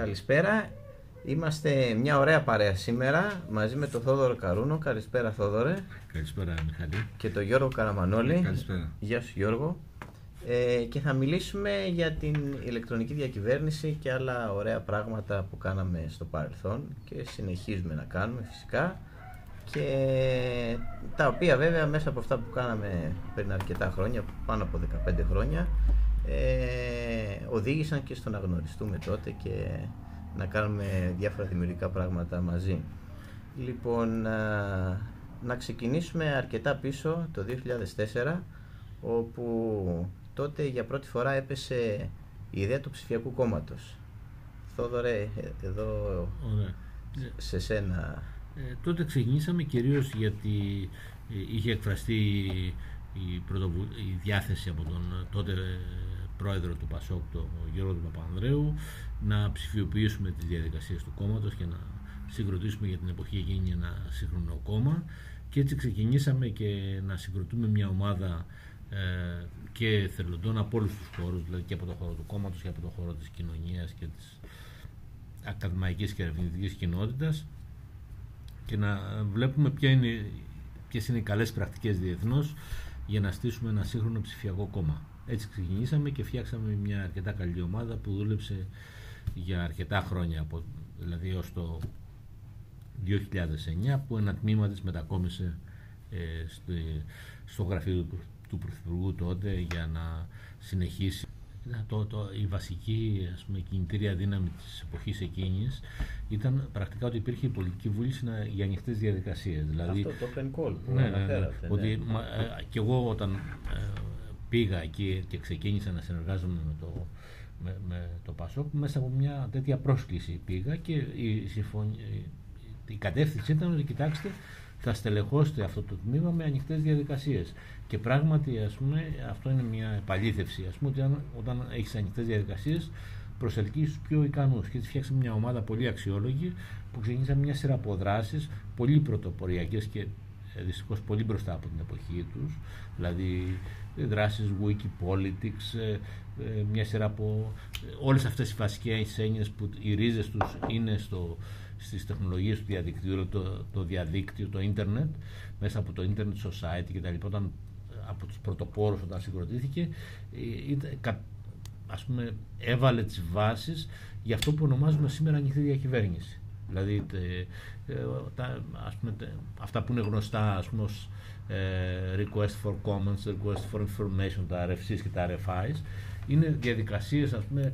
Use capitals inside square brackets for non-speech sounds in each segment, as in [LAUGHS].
Καλησπέρα. Είμαστε μια ωραία παρέα σήμερα μαζί με τον Θόδωρο Καρούνο. Καλησπέρα Θόδωρε. Καλησπέρα Μιχαλή. Και τον Γιώργο Καραμανόλη. Καλησπέρα. Γεια σου Γιώργο. Ε, και θα μιλήσουμε για την ηλεκτρονική διακυβέρνηση και άλλα ωραία πράγματα που κάναμε στο παρελθόν και συνεχίζουμε να κάνουμε φυσικά και τα οποία βέβαια μέσα από αυτά που κάναμε πριν αρκετά χρόνια, πάνω από 15 χρόνια ε, οδήγησαν και στο να γνωριστούμε τότε και να κάνουμε διάφορα δημιουργικά πράγματα μαζί. Λοιπόν, να ξεκινήσουμε αρκετά πίσω το 2004 όπου τότε για πρώτη φορά έπεσε η ιδέα του ψηφιακού κόμματος. Θόδωρε, ε, εδώ σε σένα. Ε, τότε ξεκινήσαμε κυρίως γιατί ε, είχε εκφραστεί η, η διάθεση από τον τότε πρόεδρο του ΠΑΣΟΚ, τον Γιώργο του Παπανδρέου, να ψηφιοποιήσουμε τις διαδικασίες του κόμματος και να συγκροτήσουμε για την εποχή εκείνη ένα σύγχρονο κόμμα και έτσι ξεκινήσαμε και να συγκροτούμε μια ομάδα ε, και θελοντών από όλους τους χώρους, δηλαδή και από το χώρο του κόμματος και από το χώρο της κοινωνίας και της ακαδημαϊκής και ερευνητικής κοινότητας και να βλέπουμε ποια είναι, ποιες είναι οι καλές πρακτικές διεθνώς για να στήσουμε ένα σύγχρονο ψηφιακό κόμμα. Έτσι ξεκινήσαμε και φτιάξαμε μια αρκετά καλή ομάδα που δούλεψε για αρκετά χρόνια, από, δηλαδή ως το 2009 που ένα τμήμα της μετακόμισε ε, στο, στο γραφείο του, του Πρωθυπουργού τότε για να συνεχίσει το, το, η βασική ας πούμε, κινητήρια δύναμη της εποχής εκείνης ήταν πρακτικά ότι υπήρχε η πολιτική βούληση να, για ανοιχτές διαδικασίες. Δηλαδή, Αυτό το open call που ναι, ναι, ναι, ότι, μα, ε, και εγώ όταν ε, πήγα εκεί και ξεκίνησα να συνεργάζομαι με το, με, με το ΠΑΣΟΚ μέσα από μια τέτοια πρόσκληση πήγα και η, συμφωνία, η κατεύθυνση ήταν ότι κοιτάξτε θα στελεχώσετε αυτό το τμήμα με ανοιχτές διαδικασίες. Και πράγματι, ας πούμε, αυτό είναι μια επαλήθευση. Ας πούμε, ότι όταν έχεις ανοιχτές διαδικασίες, προσελκύεις τους πιο ικανούς. Και έτσι φτιάξαμε μια ομάδα πολύ αξιόλογη που ξεκίνησαμε μια σειρά από δράσεις πολύ πρωτοποριακές και ε, δυστυχώς πολύ μπροστά από την εποχή τους. Δηλαδή, δράσεις Wikipolitics, ε, ε, μια σειρά από όλες αυτές οι βασικές έννοιες που οι ρίζες τους είναι στο, στις τεχνολογίες του διαδικτύου, το, το διαδίκτυο, το ίντερνετ, μέσα από το Internet Society κτλ. Όταν από τους πρωτοπόρους όταν συγκροτήθηκε, ε, ας πούμε, έβαλε τις βάσεις για αυτό που ονομάζουμε σήμερα ανοιχτή διακυβέρνηση. Δηλαδή τα, ας πούμε, αυτά που είναι γνωστά ας πούμε, ως ε, request for comments, request for information, τα RFCs και τα RFIs, είναι διαδικασίες ας πούμε,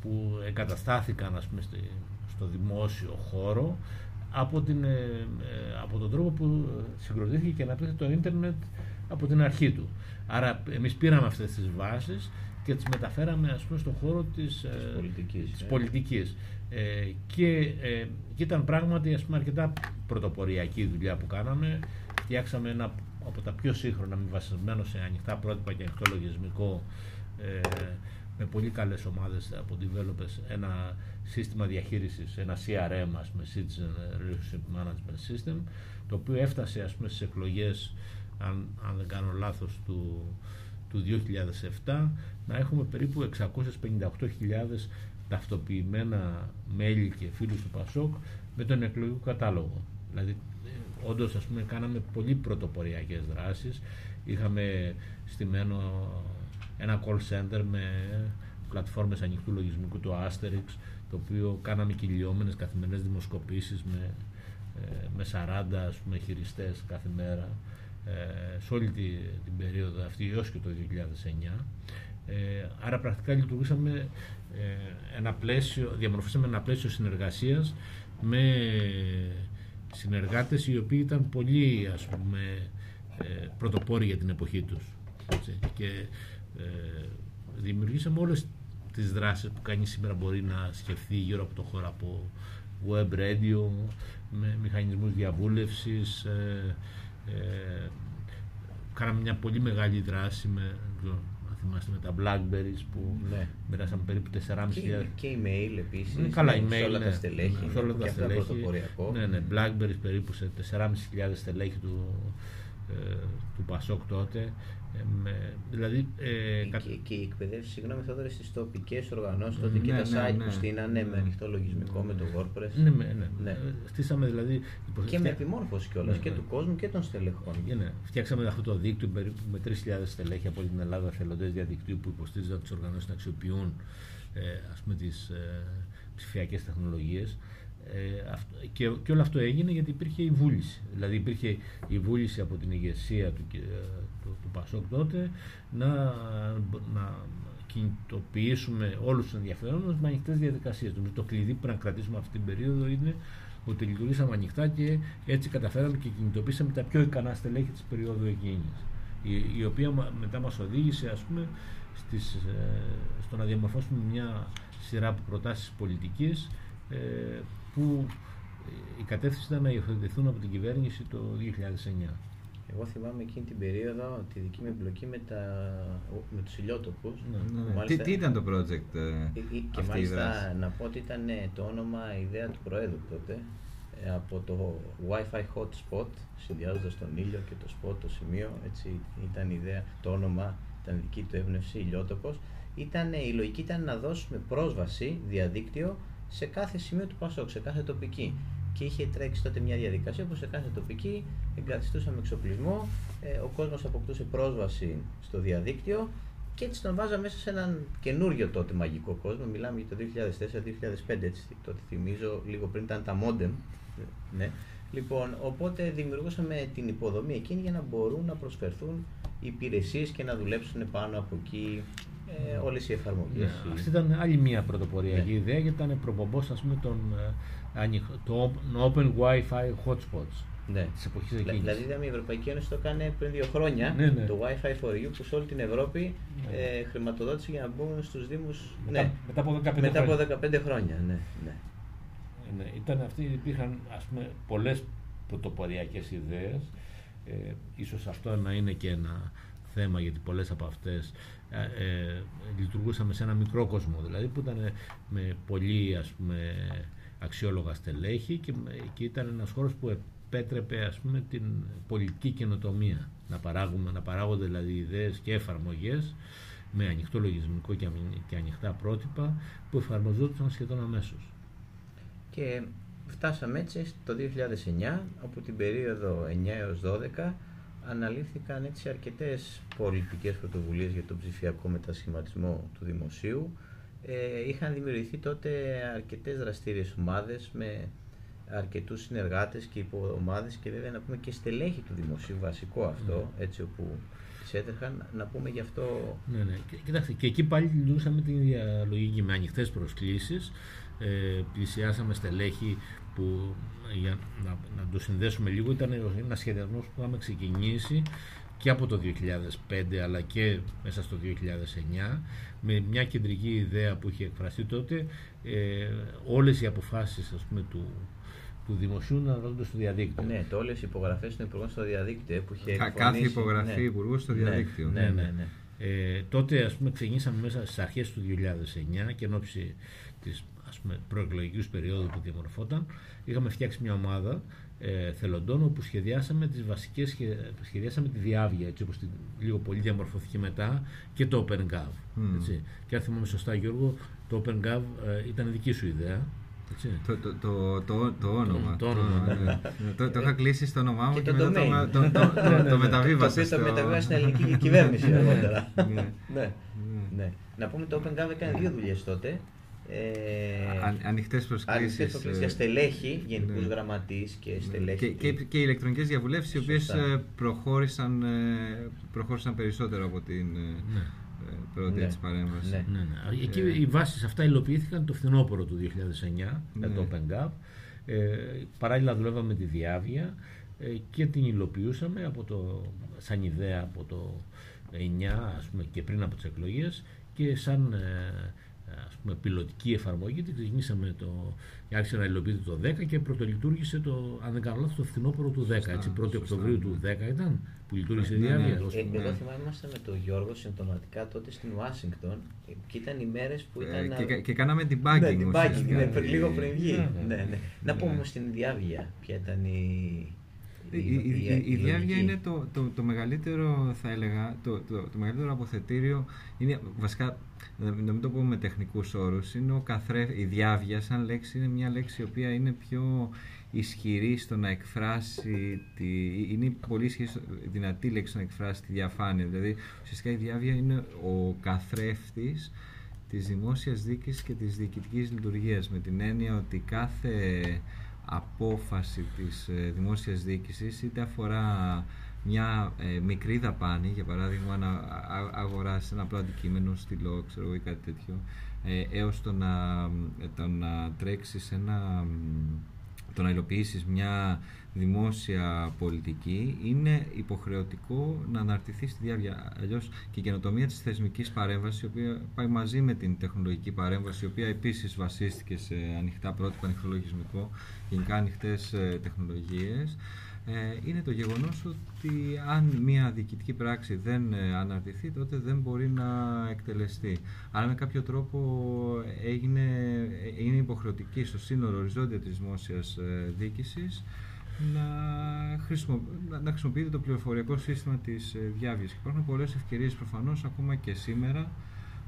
που εγκαταστάθηκαν ας πούμε, στο δημόσιο χώρο από, την, ε, ε, από τον τρόπο που συγκροτήθηκε και αναπτύχθηκε το ίντερνετ από την αρχή του. Άρα εμείς πήραμε αυτές τις βάσεις και τις μεταφέραμε ας πούμε, στον χώρο της, πολιτικής. Της πολιτικής. Και, και ήταν πράγματι ας πούμε, αρκετά πρωτοποριακή δουλειά που κάναμε. Φτιάξαμε ένα από τα πιο σύγχρονα, με βασισμένο σε ανοιχτά πρότυπα και ανοιχτό λογισμικό, ε, με πολύ καλές ομάδες από developers, ένα σύστημα διαχείρισης, ένα CRM, ας πούμε, Citizen Relationship Management System, το οποίο έφτασε ας πούμε, στις εκλογές, αν, αν δεν κάνω λάθος, του, του 2007, να έχουμε περίπου 658.000 ταυτοποιημένα μέλη και φίλους του ΠΑΣΟΚ με τον εκλογικό κατάλογο. Δηλαδή όντως ας πούμε κάναμε πολύ πρωτοποριακές δράσεις είχαμε στημένο ένα call center με πλατφόρμες ανοιχτού λογισμικού το Asterix το οποίο κάναμε κυλιόμενες καθημερινές δημοσκοπήσεις με, ε, με 40 ας πούμε, χειριστές κάθε μέρα ε, σε όλη την, την περίοδο αυτή έως και το 2009 ε, άρα πρακτικά λειτουργήσαμε ε, ένα πλαίσιο, διαμορφώσαμε ένα πλαίσιο συνεργασίας με συνεργάτες οι οποίοι ήταν πολύ ας πούμε ε, πρωτοπόροι για την εποχή τους και ε, δημιουργήσαμε όλες τις δράσεις που κανείς σήμερα μπορεί να σκεφτεί γύρω από το χώρο από web radio με μηχανισμούς διαβούλευσης ε, ε, κάναμε μια πολύ μεγάλη δράση με θυμάστε με τα Blackberries που ναι. περάσαμε περίπου 4.500. Και, και email επίσης. Ναι, καλά, email. Σε όλα ναι, τα στελέχη. Σε όλα τα στελέχη. Ναι, ναι, Blackberries περίπου σε 4.500 στελέχη του, του Πασόκ τότε με, δηλαδή, ε, και, και η εκπαίδευση, συγγνώμη, Θόδωρε, στις τοπικές οργανώσεις τότε και ναι, τα ναι, site ναι, που στείνανε με ανοιχτό λογισμικό, με το WordPress. Ναι, ναι, ναι. Στήσαμε δηλαδή. Και με επιμόρφωση κιόλας και του κόσμου και των στελεχών. Ναι, Φτιάξαμε αυτό το δίκτυο περίπου με 3.000 στελέχη από την Ελλάδα, θελοντές διαδικτύου που υποστήριζαν τις οργανώσεις να αξιοποιούν ε, ας πούμε, τις ε, ψηφιακές τεχνολογίες. Ε, και, και όλο αυτό έγινε γιατί υπήρχε η βούληση. Δηλαδή υπήρχε η βούληση από την ηγεσία του, του, του Πασόκ τότε να, να κινητοποιήσουμε όλους τους ενδιαφέροντες με ανοιχτές διαδικασίες. Το κλειδί που πρέπει να κρατήσουμε αυτή την περίοδο είναι ότι λειτουργήσαμε ανοιχτά και έτσι καταφέραμε και κινητοποίησαμε τα πιο ικανά στελέχη της περίοδου εκείνης. Η, η οποία μετά μας οδήγησε ας πούμε, στις, ε, στο να διαμορφώσουμε μια σειρά από προτάσεις πολιτικής ε, που η κατεύθυνση ήταν να υιοθετηθούν από την κυβέρνηση το 2009. Εγώ θυμάμαι εκείνη την περίοδο τη δική μου εμπλοκή με, τα, με τους ηλιότοπους. Ναι, ναι. Μάλιστα, τι, τι, ήταν το project ε, ε, ε Και μάλιστα να πω ότι ήταν το όνομα, η ιδέα του Προέδρου τότε ε, από το Wi-Fi hotspot συνδυάζοντας τον ήλιο και το spot, το σημείο, έτσι ήταν η ιδέα, το όνομα ήταν δική του έμπνευση, ηλιότοπος. Ήταν, η λογική ήταν να δώσουμε πρόσβαση διαδίκτυο σε κάθε σημείο του Πασόκ, σε κάθε τοπική. Και είχε τρέξει τότε μια διαδικασία που σε κάθε τοπική εγκαθιστούσαμε εξοπλισμό, ε, ο κόσμος αποκτούσε πρόσβαση στο διαδίκτυο και έτσι τον βάζαμε μέσα σε έναν καινούριο τότε μαγικό κόσμο. Μιλάμε για το 2004-2005, έτσι τότε θυμίζω, λίγο πριν ήταν τα modem. Ναι. Λοιπόν, οπότε δημιουργούσαμε την υποδομή εκείνη για να μπορούν να προσφερθούν υπηρεσίες και να δουλέψουν πάνω από εκεί ε, όλες οι εφαρμογές. Ναι, αυτή ήταν άλλη μια πρωτοποριακή ναι. ιδέα γιατί ήταν προπομπός ας πούμε των, ε, το Open Wi-Fi Hotspots. Ναι. Της εποχής εκείνης. Δηλαδή, είδαμε η Ευρωπαϊκή Ένωση το έκανε πριν δύο χρόνια ναι, ναι. το Wi-Fi for You που σε όλη την Ευρώπη ναι. ε, χρηματοδότησε για να μπουν στους Δήμους. Μετά, ναι, μετά από 15 μετά χρόνια. Από 15 χρόνια ναι, ναι. ναι, ήταν αυτοί, υπήρχαν ας πούμε, πολλές πρωτοποριακές ιδέες. Ε, ίσως αυτό να είναι και ένα θέμα γιατί πολλές από αυτές ε, ε, λειτουργούσαμε σε ένα μικρό κόσμο δηλαδή που ήταν με πολύ ας πούμε, αξιόλογα στελέχη και, και ήταν ένας χώρος που επέτρεπε ας πούμε την πολιτική καινοτομία να, παράγουμε, να παράγονται δηλαδή ιδέες και εφαρμογές με ανοιχτό λογισμικό και, και ανοιχτά πρότυπα που εφαρμοζόντουσαν σχεδόν αμέσως. Και φτάσαμε έτσι το 2009 από την περίοδο 9 έως 12 αναλύθηκαν έτσι αρκετές πολιτικές πρωτοβουλίες για τον ψηφιακό μετασχηματισμό του δημοσίου. Ε, είχαν δημιουργηθεί τότε αρκετές δραστήριες ομάδες με αρκετούς συνεργάτες και υποομάδες και βέβαια να πούμε και στελέχη του δημοσίου, βασικό αυτό, ναι. έτσι όπου έτρεχαν, να πούμε γι' αυτό... Ναι, ναι. Κοιτάξτε, και εκεί πάλι λειτουργούσαμε την ίδια λογική με ανοιχτές προσκλήσεις, ε, πλησιάσαμε στελέχη που για να, να το συνδέσουμε λίγο ήταν ένας σχεδιασμός που είχαμε ξεκινήσει και από το 2005 αλλά και μέσα στο 2009 με μια κεντρική ιδέα που είχε εκφραστεί τότε ε, όλες οι αποφάσεις ας πούμε, του, του δημοσίου να αναλώνονται στο διαδίκτυο. Ναι, το όλες οι υπογραφές των υπουργών στο διαδίκτυο που είχε Κα, Κάθε υπογραφή ναι. υπουργού στο ναι, διαδίκτυο. Ναι, ναι, ναι. ναι. Ε, τότε ας πούμε ξεκινήσαμε μέσα στις αρχές του 2009 και εν ώψη της ας πούμε, προεκλογικής περίοδου που διαμορφώταν είχαμε φτιάξει μια ομάδα ε, θελοντών όπου σχεδιάσαμε τις βασικές, σχεδιάσαμε τη διάβια έτσι όπως την, λίγο πολύ διαμορφωθήκε μετά και το OpenGov. Mm. Έτσι. Και αν θυμάμαι σωστά Γιώργο, το OpenGov ε, ήταν δική σου ιδέα. Έτσι. Το, το, το, το, το όνομα. Το, όνομα. Ναι. Ναι. το, το είχα κλείσει στο όνομά μου και, και, το, μετά το, το, το, [LAUGHS] το μεταβίβασα. Το μεταβίβασα στην ελληνική κυβέρνηση αργότερα. ναι. Να πούμε το OpenGov έκανε δύο δουλειές τότε. Ε, ανοιχτές προσκλήσεις. για ε, στελέχη, γενικούς ναι. γραμματείς και στελέχη. Και, και, και ηλεκτρονικές διαβουλεύσεις οι οποίες ε, προχώρησαν, ε, προχώρησαν περισσότερο από την ναι. πρώτη ναι. της παρέμβασης. Ναι. Ναι, ναι. Εκεί οι βάσεις αυτά υλοποιήθηκαν το φθινόπωρο του 2009 με το OpenGap. Ε, παράλληλα δουλεύαμε τη διάβια και την υλοποιούσαμε από το, σαν ιδέα από το 9 ας πούμε, και πριν από τις εκλογές και σαν ας πούμε, πιλωτική εφαρμογή. Την ξεκινήσαμε το. Άρχισε να υλοποιείται το 10 και πρωτολειτουργήσε το, αν δεν κάνω λάθος, το φθινόπωρο του 10. Σωστά, έτσι, 1η Οκτωβρίου του 10 ήταν που λειτουργήσε η ναι, διάρκεια. Ναι, ναι. Ε, εγώ θυμάμαι ήμασταν με τον Γιώργο συμπτωματικά τότε στην Ουάσιγκτον και ήταν οι μέρες που ε, ήταν. Ε, και, και, κάναμε την Ναι, την ναι, λίγο πριν βγει. Ναι, ναι. Να πούμε όμως στην διάβια ποια ήταν η η, η, η, διάβια είναι το, το, το, μεγαλύτερο, θα έλεγα, το, το, το μεγαλύτερο αποθετήριο, είναι βασικά, να μην το πούμε με τεχνικούς όρους, είναι ο καθρέ, η διάβια σαν λέξη είναι μια λέξη η οποία είναι πιο ισχυρή στο να εκφράσει τη, είναι πολύ ισχυρή, δυνατή λέξη στο να εκφράσει τη διαφάνεια. Δηλαδή ουσιαστικά η διάβια είναι ο καθρέφτης της δημόσιας δίκης και της διοικητικής λειτουργίας με την έννοια ότι κάθε απόφαση της ε, δημόσιας διοίκησης είτε αφορά μια ε, μικρή δαπάνη, για παράδειγμα να αγοράσει ένα απλό αντικείμενο, στυλό ξέρω, ή κάτι τέτοιο, ε, έως το να, το να τρέξεις ένα το να υλοποιήσεις μια δημόσια πολιτική είναι υποχρεωτικό να αναρτηθεί στη διάβια. Αλλιώς και η καινοτομία της θεσμικής παρέμβασης, η οποία πάει μαζί με την τεχνολογική παρέμβαση, η οποία επίσης βασίστηκε σε ανοιχτά πρότυπα, ανοιχτό λογισμικό, γενικά ανοιχτές ε, τεχνολογίες, ε, είναι το γεγονός ότι αν μια διοικητική πράξη δεν ε, αναρτηθεί τότε δεν μπορεί να εκτελεστεί. Αλλά με κάποιο τρόπο έγινε, είναι υποχρεωτική στο σύνολο οριζόντια της δημόσιας διοίκησης να, χρησιμο... να χρησιμοποιείται το πληροφοριακό σύστημα της διάβιας. Υπάρχουν πολλές ευκαιρίες προφανώς ακόμα και σήμερα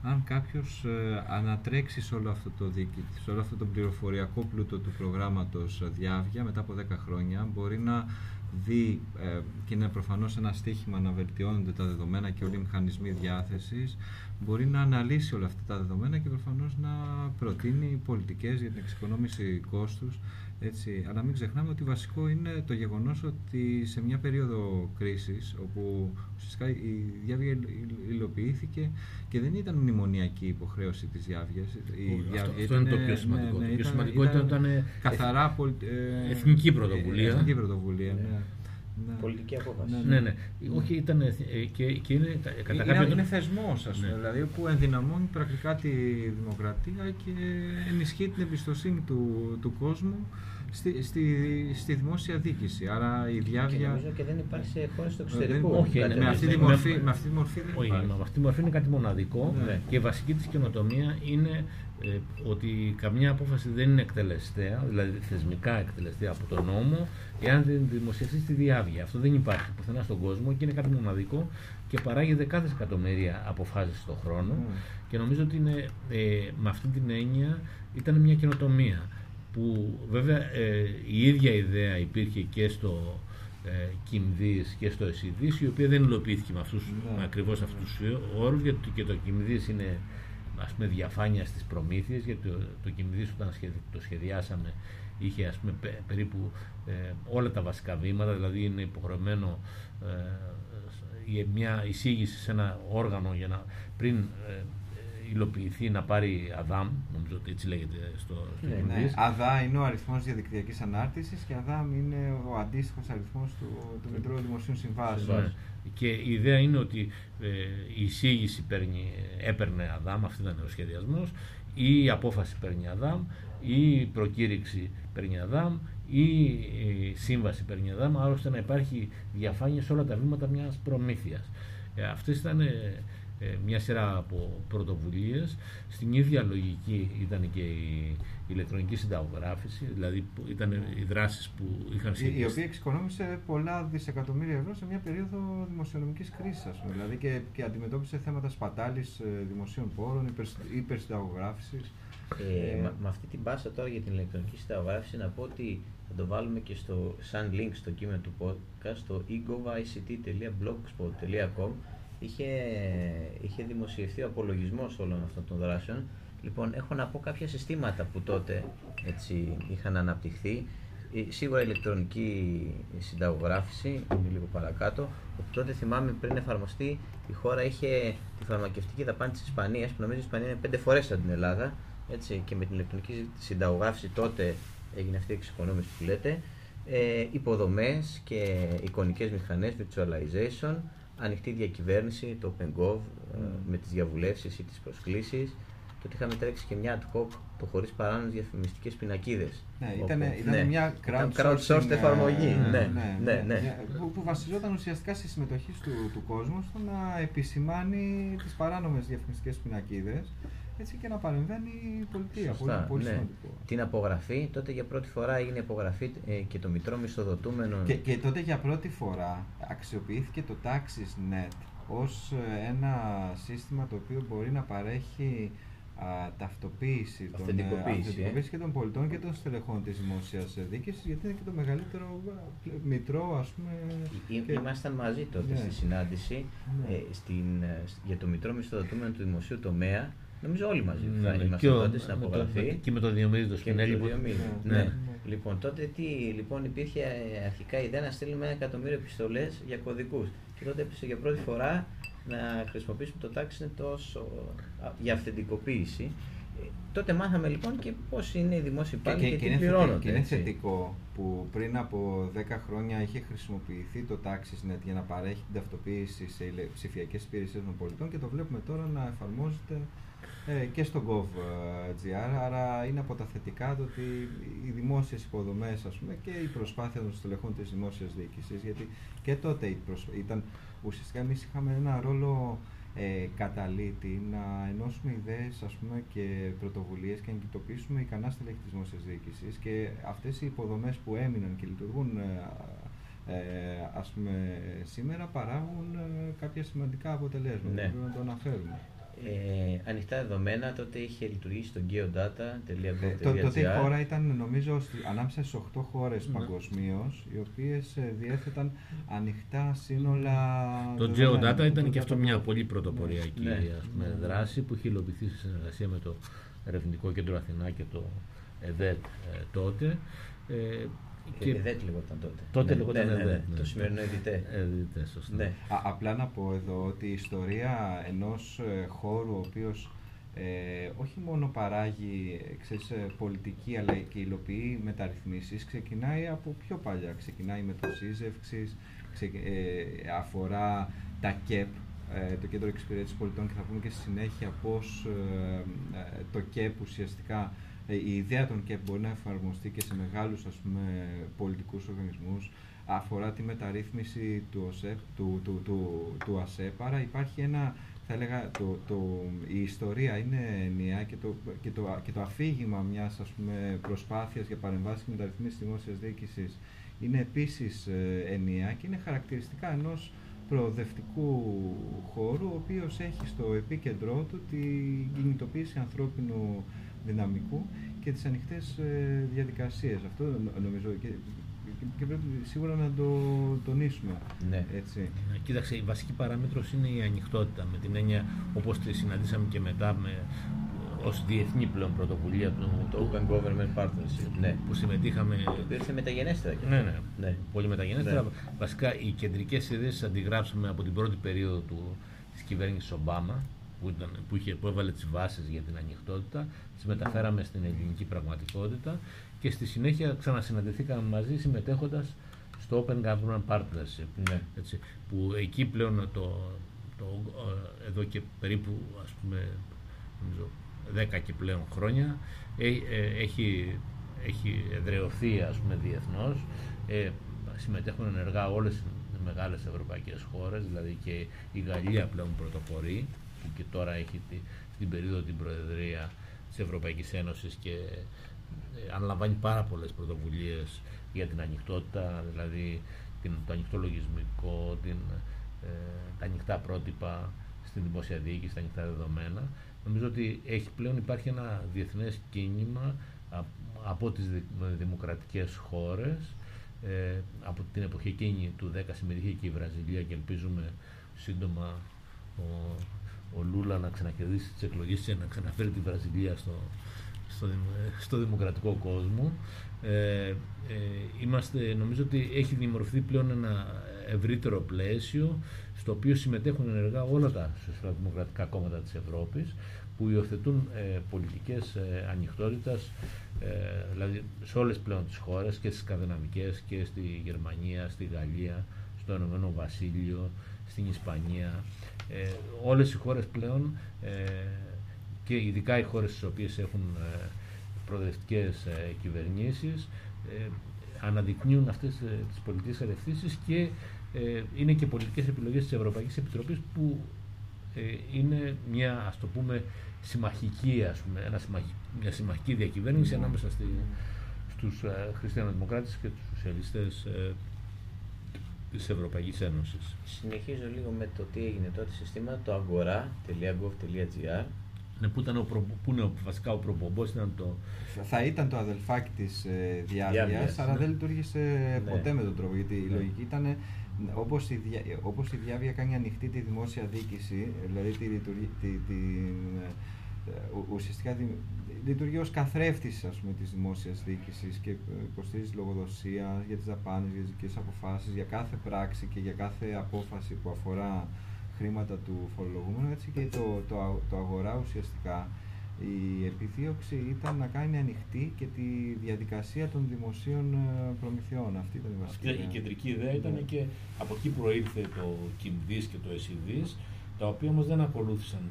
αν κάποιος ε, ανατρέξει σε όλο αυτό το δίκη, σε όλο αυτό το πληροφοριακό πλούτο του προγράμματος Διάβια μετά από 10 χρόνια μπορεί να δει ε, και είναι προφανώς ένα στίχημα να βελτιώνονται τα δεδομένα και όλοι οι μηχανισμοί διάθεσης μπορεί να αναλύσει όλα αυτά τα δεδομένα και προφανώς να προτείνει πολιτικές για την εξοικονόμηση κόστους έτσι, αλλά μην ξεχνάμε ότι βασικό είναι το γεγονός ότι σε μια περίοδο κρίσης όπου ουσιαστικά η διάβια υλοποιήθηκε και δεν ήταν μνημονιακή υποχρέωση της διάβιας. Η αυτό, αυτό είναι το πιο σημαντικό. Ναι, το πιο σημαντικό ήταν, ήταν, καθαρά ε, εθνική πρωτοβουλία. Εθνική πρωτοβουλία, ναι. Ναι. Πολιτική απόφαση. Ναι, ναι. ναι. Όχι, ήταν. Ε, και, και είναι. Κατά είναι, είναι θεσμός, ας πούμε. Ναι. Δηλαδή που ενδυναμώνει πρακτικά τη δημοκρατία και ενισχύει την εμπιστοσύνη του, του κόσμου στη, στη, στη δημόσια δίκηση. Άρα η διάβια. Και νομίζω και δεν υπάρχει σε χώρες του εξωτερικού. όχι, με, με, αυτή τη μορφή, με αυτή τη μορφή δεν όχι, υπάρχει. Με αυτή τη μορφή είναι κάτι μοναδικό ναι. και η βασική της καινοτομία είναι ε, ότι καμιά απόφαση δεν είναι εκτελεστέα, δηλαδή θεσμικά εκτελεστέα από τον νόμο, εάν δεν δημοσιευτεί στη διάβια. Αυτό δεν υπάρχει πουθενά στον κόσμο και είναι κάτι μοναδικό και παράγει δεκάδες εκατομμύρια αποφάσεις το χρόνο. Mm. Και νομίζω ότι είναι, ε, με αυτή την έννοια ήταν μια καινοτομία που βέβαια ε, η ίδια ιδέα υπήρχε και στο ε, Κιμδής και στο Εσυδής η οποία δεν υλοποιήθηκε με, αυτούς, ναι. με ακριβώς αυτούς τους όρους γιατί και το Κιμδής είναι ας πούμε διαφάνεια στις προμήθειες γιατί το, το Κιμδής όταν το σχεδιάσαμε είχε ας πούμε περίπου ε, όλα τα βασικά βήματα δηλαδή είναι υποχρεωμένο ε, μια εισήγηση σε ένα όργανο για να πριν ε, υλοποιηθεί να πάρει ΑΔΑΜ, νομίζω ότι έτσι λέγεται στο, στο ναι, ναι. ΑΔΑ είναι ο αριθμός διαδικτυακής ανάρτησης και ΑΔΑΜ είναι ο αντίστοιχος αριθμός του, του Μητρώου Δημοσίων Συμβάσεων. Ναι. Και η ιδέα είναι ότι ε, η εισήγηση παίρνει, έπαιρνε ΑΔΑΜ, αυτό ήταν ο σχεδιασμός, ή η απόφαση παίρνει ΑΔΑΜ, ή η προκήρυξη παίρνει ΑΔΑΜ, ή η σύμβαση παίρνει ΑΔΑΜ, ώστε να υπάρχει διαφάνεια σε όλα τα βήματα μιας προμήθειας. Ε, αυτές ήταν ε, μια σειρά από πρωτοβουλίες. Στην ίδια λογική ήταν και η ηλεκτρονική συνταγογράφηση, δηλαδή ήταν οι δράσεις που είχαν σχεδιαστεί. Η οποία εξοικονόμησε πολλά δισεκατομμύρια ευρώ σε μια περίοδο δημοσιονομικής κρίσης, δηλαδή και, και αντιμετώπισε θέματα σπατάλης ε, δημοσίων πόρων, υπερ, υπερσυνταγογράφηση. Ε, ε, με αυτή την πάσα τώρα για την ηλεκτρονική συνταγογράφηση να πω ότι θα το βάλουμε και στο, σαν link στο κείμενο του podcast στο egovict.blogspot.com είχε, είχε δημοσιευθεί ο απολογισμός όλων αυτών των δράσεων. Λοιπόν, έχω να πω κάποια συστήματα που τότε έτσι, είχαν αναπτυχθεί. Ε, σίγουρα η ηλεκτρονική συνταγογράφηση, είναι λίγο παρακάτω. Τότε θυμάμαι πριν εφαρμοστεί η χώρα είχε τη φαρμακευτική δαπάνη της Ισπανίας, που νομίζω η Ισπανία είναι πέντε φορές από την Ελλάδα. Έτσι, και με την ηλεκτρονική συνταγογράφηση τότε έγινε αυτή η εξοικονόμηση που λέτε. Ε, υποδομές και εικονικές μηχανές, virtualization, ανοιχτή διακυβέρνηση, το OpenGov, mm. με τις διαβουλεύσεις ή τις προσκλήσεις και ότι είχαμε τρέξει και μια ad hoc το χωρίς παράνομες διαφημιστικές πινακίδες. Ναι, ήταν, ήταν ναι, μια crowdsourced εφαρμογή. Ναι, ναι, ναι, ναι, ναι. Που, που, βασιζόταν ουσιαστικά στη συμμετοχή του, του κόσμου στο να επισημάνει τις παράνομες διαφημιστικές πινακίδες έτσι και να παρεμβαίνει η πολιτεία. Σωστά, πολύ, πολύ ναι. σημαντικό. Την απογραφή, τότε για πρώτη φορά έγινε απογραφή ε, και το μητρό μισθοδοτούμενο. Και, και τότε για πρώτη φορά αξιοποιήθηκε το TaxisNet ως ε, ένα σύστημα το οποίο μπορεί να παρέχει α, ταυτοποίηση των, ε, Αυθεντικοποίηση, ε. και των πολιτών και των στελεχών της δημόσιας διοίκησης γιατί είναι και το μεγαλύτερο ε, μητρό ας πούμε Ή- και- Ήμασταν μαζί τότε Ναι. στη συνάντηση Ναι. ε, στην, ε, για το μητρό μισθοδοτούμενο του δημοσίου τομέα. Νομίζω όλοι μαζί Ναι, θα ναι, ήμασταν και ο- τότε στην με το- απογραφή. με- και με το Διομήδη το και Σπινέλη. με το που- Διομήδη. Ναι, Ναι. ναι. Λοιπόν, τότε τι, λοιπόν, υπήρχε ε, αρχικά η ιδέα να στείλουμε ένα εκατομμύριο επιστολές για κωδικούς. Και τότε έπεσε για πρώτη φορά να χρησιμοποιήσουμε το tax τόσο α, για αυθεντικοποίηση. Ε, τότε μάθαμε λοιπόν και πώς είναι οι δημόσιοι υπάλληλοι και, και, τι είναι, πληρώνονται. θετικό, και είναι έτσι. θετικό που πριν από 10 χρόνια είχε χρησιμοποιηθεί το TaxisNet για να παρέχει την ταυτοποίηση σε ηλε- ψηφιακές υπηρεσίες των πολιτών και το βλέπουμε τώρα να εφαρμόζεται ε, και στο gov.gr άρα είναι από τα θετικά το ότι οι δημόσιες υποδομές ας πούμε, και η προσπάθεια των στελεχών της δημόσιας διοίκησης γιατί και τότε η προσ- ήταν ουσιαστικά εμείς είχαμε ένα ρόλο ε, καταλήτη να ενώσουμε ιδέες ας πούμε, και πρωτοβουλίες και να κοιτοποιήσουμε ικανά στελέχη της δημόσιας διοίκησης και αυτές οι υποδομές που έμειναν και λειτουργούν ε, ε, ας πούμε, σήμερα παράγουν ε, κάποια σημαντικά αποτελέσματα Ναι. που πρέπει να το αναφέρουμε. Ε, ανοιχτά δεδομένα τότε είχε λειτουργήσει το geodata.gov.gr. Ε, το- τότε η χώρα ήταν νομίζω στη- ανάμεσα στις 8 χώρες Ναι. παγκοσμίως, οι οποίες ε, διέθεταν ανοιχτά σύνολα Το δεδομένων. Geodata ήταν Το και αυτό Data μια Vault. πολύ πρωτοποριακή Ναι. ας πούμε, Ναι. δράση που είχε υλοποιηθεί σε συνεργασία με το Ερευνητικό Κέντρο Αθηνά και το ΕΔΕΤ ε, τότε. Ε, Και ΕΔΕΤ λεγόταν τότε. Τότε Ναι, λεγόταν ναι, ναι, ναι. ΕΔΕΤ, ναι. Το σημερινό ΕΔΙΤΕ. ε, δείτε, σωστά. Ναι. Α, απλά να πω εδώ ότι η ιστορία ενός ε, χώρου ο οποίος ε, όχι μόνο παράγει ε, ξέρεις, ε, πολιτική αλλά και υλοποιεί μεταρρυθμίσεις ξεκινάει από πιο παλιά. Ξεκινάει με το σύζευξης, ξε, ε, αφορά τα ΚΕΠ, ε, το Κέντρο Εξυπηρέτησης Πολιτών και θα πούμε και στη συνέχεια πώς ε, ε, το ΚΕΠ ουσιαστικά ε, η ιδέα των ΚΕΠ μπορεί να εφαρμοστεί και σε μεγάλους ας πούμε, πολιτικούς οργανισμούς αφορά τη μεταρρύθμιση του, ΟΣΕΠ, του, του, του, του ΑΣΕΠ. Άρα υπάρχει ένα, θα έλεγα, το, το, η ιστορία είναι ενιαία και το, και το, και το αφήγημα μιας ας πούμε, προσπάθειας για παρεμβάσεις και μεταρρυθμίσεις της δημόσιας διοίκησης είναι επίσης ε, ενιαία και είναι χαρακτηριστικά ενός προοδευτικού χώρου ο οποίος έχει στο επίκεντρό του την κινητοποίηση ανθρώπινου δυναμικού και τις ανοιχτές ε, διαδικασίες. Αυτό νο- νομίζω και, και, και πρέπει σίγουρα να το τονίσουμε. Ναι. Έτσι. Ε, Κοίταξε, η βασική παράμετρος είναι η ανοιχτότητα με την έννοια όπως τη συναντήσαμε και μετά με, ως διεθνή πλέον πρωτοβουλία του, Το Open Government Partnership. Ναι. που συμμετείχαμε Το οποίο ήρθε μεταγενέστερα. και Ναι, αυτό. ναι, ναι. πολύ μεταγενέστερα. Ναι. Βασικά οι κεντρικές ιδέες τις αντιγράψαμε από την πρώτη περίοδο του, της κυβέρνησης Ομπάμα που, ήταν, που, είχε, που έβαλε τις βάσεις για την ανοιχτότητα, τις μεταφέραμε στην ελληνική πραγματικότητα και στη συνέχεια ξανασυναντηθήκαμε μαζί συμμετέχοντας στο Open Government Partnership. Ναι. Έτσι, που εκεί πλέον το, το, ε, εδώ και περίπου ας πούμε νομίζω 10 και πλέον χρόνια ε, ε, έχει, έχει εδρεωθεί ας πούμε διεθνώς ε, συμμετέχουν ενεργά όλες οι μεγάλες ευρωπαϊκές χώρες δηλαδή και η Γαλλία πλέον πρωτοπορεί που και τώρα έχει τη, στην περίοδο την Προεδρία της Ευρωπαϊκής Ένωσης και ε, αναλαμβάνει πάρα πολλές πρωτοβουλίες για την ανοιχτότητα, δηλαδή την, το ανοιχτό λογισμικό, την, ε, τα ανοιχτά πρότυπα στην δημόσια διοίκηση, τα ανοιχτά δεδομένα. Νομίζω ότι έχει πλέον υπάρχει ένα διεθνές κίνημα α- από τις δη- δημοκρατικές χώρες ε, από την εποχή εκείνη του 10 συμμετείχε και η Βραζιλία και ελπίζουμε σύντομα ο, ο Λούλα να ξανακερδίσει τις εκλογές και να ξαναφέρει τη Βραζιλία στο, στο, δημο- στο δημοκρατικό κόσμο. Ε, ε, είμαστε, νομίζω ότι έχει δημορφωθεί πλέον ένα ευρύτερο πλαίσιο στο οποίο συμμετέχουν ενεργά όλα τα σοσιαλδημοκρατικά κόμματα της Ευρώπης που υιοθετούν ε, πολιτικές ε, ανοιχτότητας ε, δηλαδή σε όλες πλέον τις χώρες και στις σκανδιναβικές και στη Γερμανία, στη Γαλλία, στο Ηνωμένο Βασίλειο, στην Ισπανία. Ε, όλες οι χώρες πλέον ε, και ειδικά οι χώρες στις οποίες έχουν ε, προοδευτικές ε, κυβερνήσεις ε, αναδεικνύουν αυτές ε, τις πολιτικές κατευθύνσεις και ε, είναι και πολιτικές επιλογές της Ευρωπαϊκής Επιτροπής που ε, είναι μια ας το πούμε συμμαχική ας πούμε, ένα μια συμμαχική διακυβέρνηση mm. ανάμεσα στη, στους ε, χριστιανοδημοκράτες και τους σοσιαλιστές ε, της Ευρωπαϊκής Ένωσης. Συνεχίζω λίγο με το τι έγινε τότε συστήμα, το agora.gov.gr ναι, που, ήταν ο προ, που είναι βασικά ο προπομπός ήταν το... Θα ήταν το αδελφάκι της ε, διάβειας, αλλά ναι. δεν λειτουργήσε ναι. ποτέ με τον τρόπο, γιατί η ναι. λογική ήταν όπως η, όπως η διάβια κάνει ανοιχτή τη δημόσια δίκηση, δηλαδή τη, τη, τη, ε, ουσιαστικά λειτουργεί ως καθρέφτης ας πούμε, της δημόσιας διοίκησης και υποστηρίζεις λογοδοσία για τις δαπάνες, για τις δικές αποφάσεις, για κάθε πράξη και για κάθε απόφαση που αφορά χρήματα του φορολογούμενου, έτσι και το, το, το αγορά ουσιαστικά η επιδίωξη ήταν να κάνει ανοιχτή και τη διαδικασία των δημοσίων ε, προμηθειών. Αυτή ήταν η βασική. Η κεντρική ιδέα ήταν ναι. και από εκεί προήλθε το KIMDIS και το SEDIS, τα οποία όμως δεν ακολούθησαν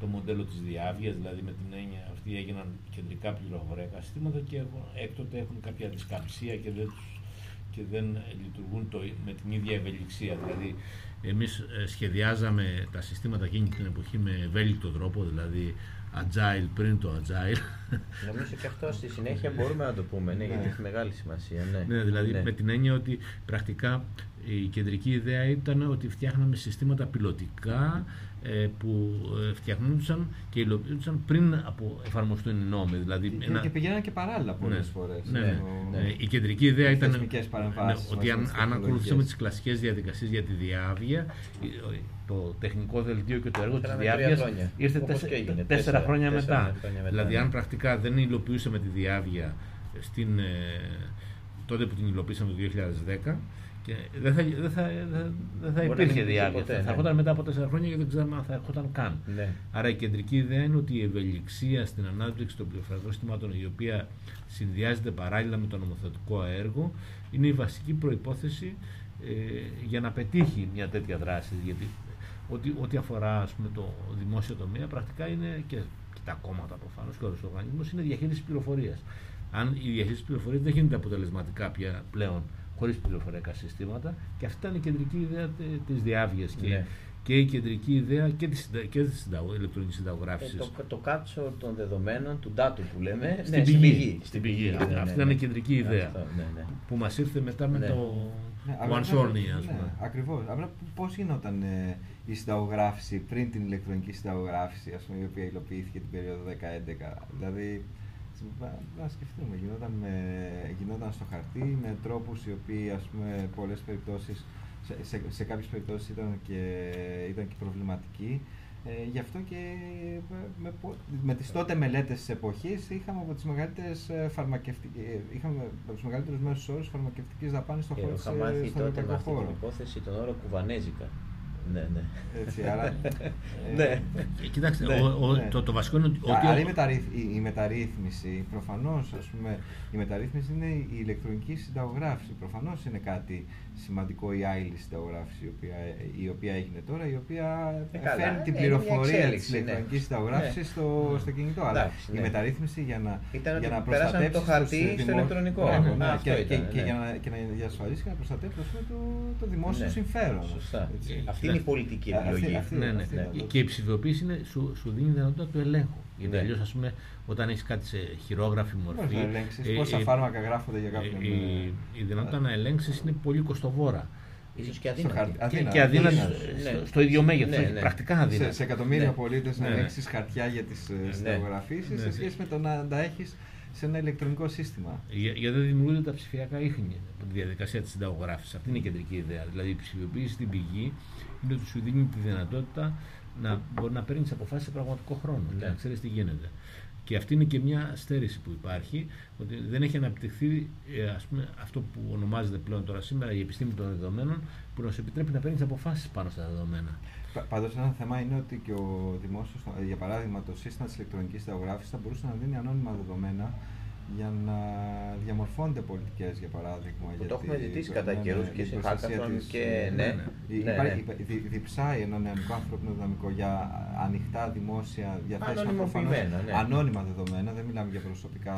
το μοντέλο της διάβειας, δηλαδή με την έννοια αυτή έγιναν κεντρικά πληροφοριακά συστήματα και έκτοτε έχουν κάποια δισκαψία και δεν, και δεν λειτουργούν το, με την ίδια ευελιξία. Δηλαδή εμείς ε, σχεδιάζαμε τα συστήματα εκείνη την εποχή με ευέλικτο τρόπο, δηλαδή agile πριν το agile. [LAUGHS] Νομίζω και αυτό στη συνέχεια μπορούμε να το πούμε, ναι, γιατί ναι. έχει μεγάλη σημασία. Ναι, ναι δηλαδή ναι. με την έννοια ότι πρακτικά η κεντρική ιδέα ήταν ότι φτιάχναμε συστήματα πιλωτικά ε, που ε, φτιαχνούνταν και υλοποιούνταν πριν από εφαρμοστούν οι νόμοι. Δηλαδή, και, ένα... και πηγαίναν και παράλληλα πολλές ναι, φορές. Ναι, ναι, ναι. Η κεντρική ιδέα ήταν ναι, ότι αν, αν ακολουθούσαμε τις κλασικές διαδικασίες για τη διάβια, το τεχνικό δελτίο και το έργο της διάβια ήρθε τέσσερα, τέσσερα χρόνια μετά. Δηλαδή, αν πρακτικά δεν υλοποιούσαμε τη διάβια στην, ε, τότε που την υλοποιήσαμε το 2010, και δεν θα, δεν θα, δεν θα υπήρχε διάβια. Ποτέ, θα ναι. έρχονταν μετά από τέσσερα χρόνια και δεν ξέραμε αν θα έρχονταν καν. Ναι. Άρα η κεντρική ιδέα είναι ότι η ευελιξία στην ανάπτυξη των πληροφορικών συστημάτων, η οποία συνδυάζεται παράλληλα με το νομοθετικό έργο, είναι η βασική προπόθεση ε, για να πετύχει μια τέτοια δράση. Γιατί ό,τι, ό,τι αφορά ας πούμε, το δημόσιο τομέα, πρακτικά είναι και, και τα κόμματα προφανώς και όλο ο οργανισμός είναι διαχείριση πληροφορίας. Αν η διαχείριση πληροφορίας δεν γίνεται αποτελεσματικά πια πλέον χωρίς πληροφοριακά συστήματα και αυτή ήταν η κεντρική ιδέα της διάβγειας και, ναι. και η κεντρική ιδέα και της και ηλεκτρονικής συνταγογράφησης. Ε, το, το κάτσο των δεδομένων, του data που λέμε, στην, ναι, πηγή, στην πηγή. Ναι, ναι, αυτή ήταν η κεντρική ιδέα που μας ήρθε μετά με το One Sony, ας πούμε. Ακριβώς. Πώς γινόταν ε, η συνταγογράφηση πριν την ηλεκτρονική συνταγογράφηση, ας πούμε, η οποία υλοποιήθηκε την περίοδο 10-11. Δηλαδή, να σκεφτούμε, γινόταν, με, γινόταν στο χαρτί με τρόπους οι οποίοι ας πούμε πολλές περιπτώσεις, σε, σε, σε κάποιες περιπτώσεις ήταν και, ήταν και προβληματικοί. Ε, γι' αυτό και με, με τις τότε μελέτες της εποχής είχαμε από τις μεγαλύτερες ε, φαρμακευτικές, ε, είχαμε από τους μεγαλύτερους μέσους όρους φαρμακευτικής δαπάνης στον χώρο της Είχα μάθει τότε με αυτή την υπόθεση τον όρο κουβανέζικα. Ναι, ναι. Έτσι, άρα, [LAUGHS] ναι. Ε, κοιτάξτε, ναι, ο, ο, ναι. Το, το βασικό είναι ότι... Άρα η, μεταρρύθμιση, η, η μεταρρύθμιση, προφανώς, ας πούμε, η μεταρρύθμιση είναι η ηλεκτρονική συνταγογράφηση. Προφανώς είναι κάτι σημαντικό η άειλη συνταγογράφηση η οποία, η οποία έγινε τώρα, η οποία ε, φέρνει την πληροφορία της ηλεκτρονική ναι. συνταγογράφηση ναι. στο, ναι. στο κινητό. Αλλά η ναι. μεταρρύθμιση για να, ήταν για να προστατεύσει. το χαρτί στο ηλεκτρονικό. Ναι, και, και, και, για να, και να διασφαλίσει και να προστατεύσει το, το δημόσιο συμφέρον. Σωστά. Αυτή είναι η πολιτική επιλογή. Και η ψηφιοποίηση σου, σου δίνει δυνατότητα του ελέγχου. Γιατί αλλιώς, ας πούμε, όταν έχεις κάτι σε χειρόγραφη μορφή. Ε, πόσα φάρμακα γράφονται για κάποιον. Η, η δυνατότητα να ελέγξεις είναι πολύ κοστοβόρα. Ίσως και αδύνατη. Και, και αδύνατη ναι. στο ίδιο μέγεθος. Ναι, ναι. Πρακτικά αδύνατη. Σε, σε εκατομμύρια ναι. πολίτες να ελέγξεις χαρτιά για τις ε, συνταγογραφήσει σε σχέση με το να τα έχεις σε ένα ηλεκτρονικό σύστημα. Γιατί δεν δημιουργούνται τα ψηφιακά ίχνη από τη διαδικασία της συνταγογράφησης. Αυτή είναι η κεντρική ιδέα. Δηλαδή η ψηφιοποίηση στην πηγή είναι ότι σου δίνει τη δυνατότητα να μπορεί να παίρνεις αποφάσεις σε πραγματικό χρόνο και να ξέρεις τι γίνεται. Και αυτή είναι και μια στέρηση που υπάρχει, ότι δεν έχει αναπτυχθεί ε, ας πούμε, αυτό που ονομάζεται πλέον τώρα σήμερα η επιστήμη των δεδομένων, που να σου επιτρέπει να παίρνεις αποφάσεις πάνω στα δεδομένα. Πάντως, ένα θέμα είναι ότι και ο δημόσιος, για παράδειγμα, το σύστημα της ηλεκτρονικής θεογράφηση θα μπορούσε να δίνει ανώνυμα δεδομένα για να διαμορφώνονται πολιτικές, για παράδειγμα. Που το έχουμε ζητήσει κατά καιρούς και σε Hackathon και ναι. ναι, ναι, ναι. Διψάει ένα νεανικό ανθρώπινο δυναμικό για ανοιχτά δημόσια διαθέσιμα προφανώς, ναι. ανώνυμα δεδομένα, δεν μιλάμε για προσωπικά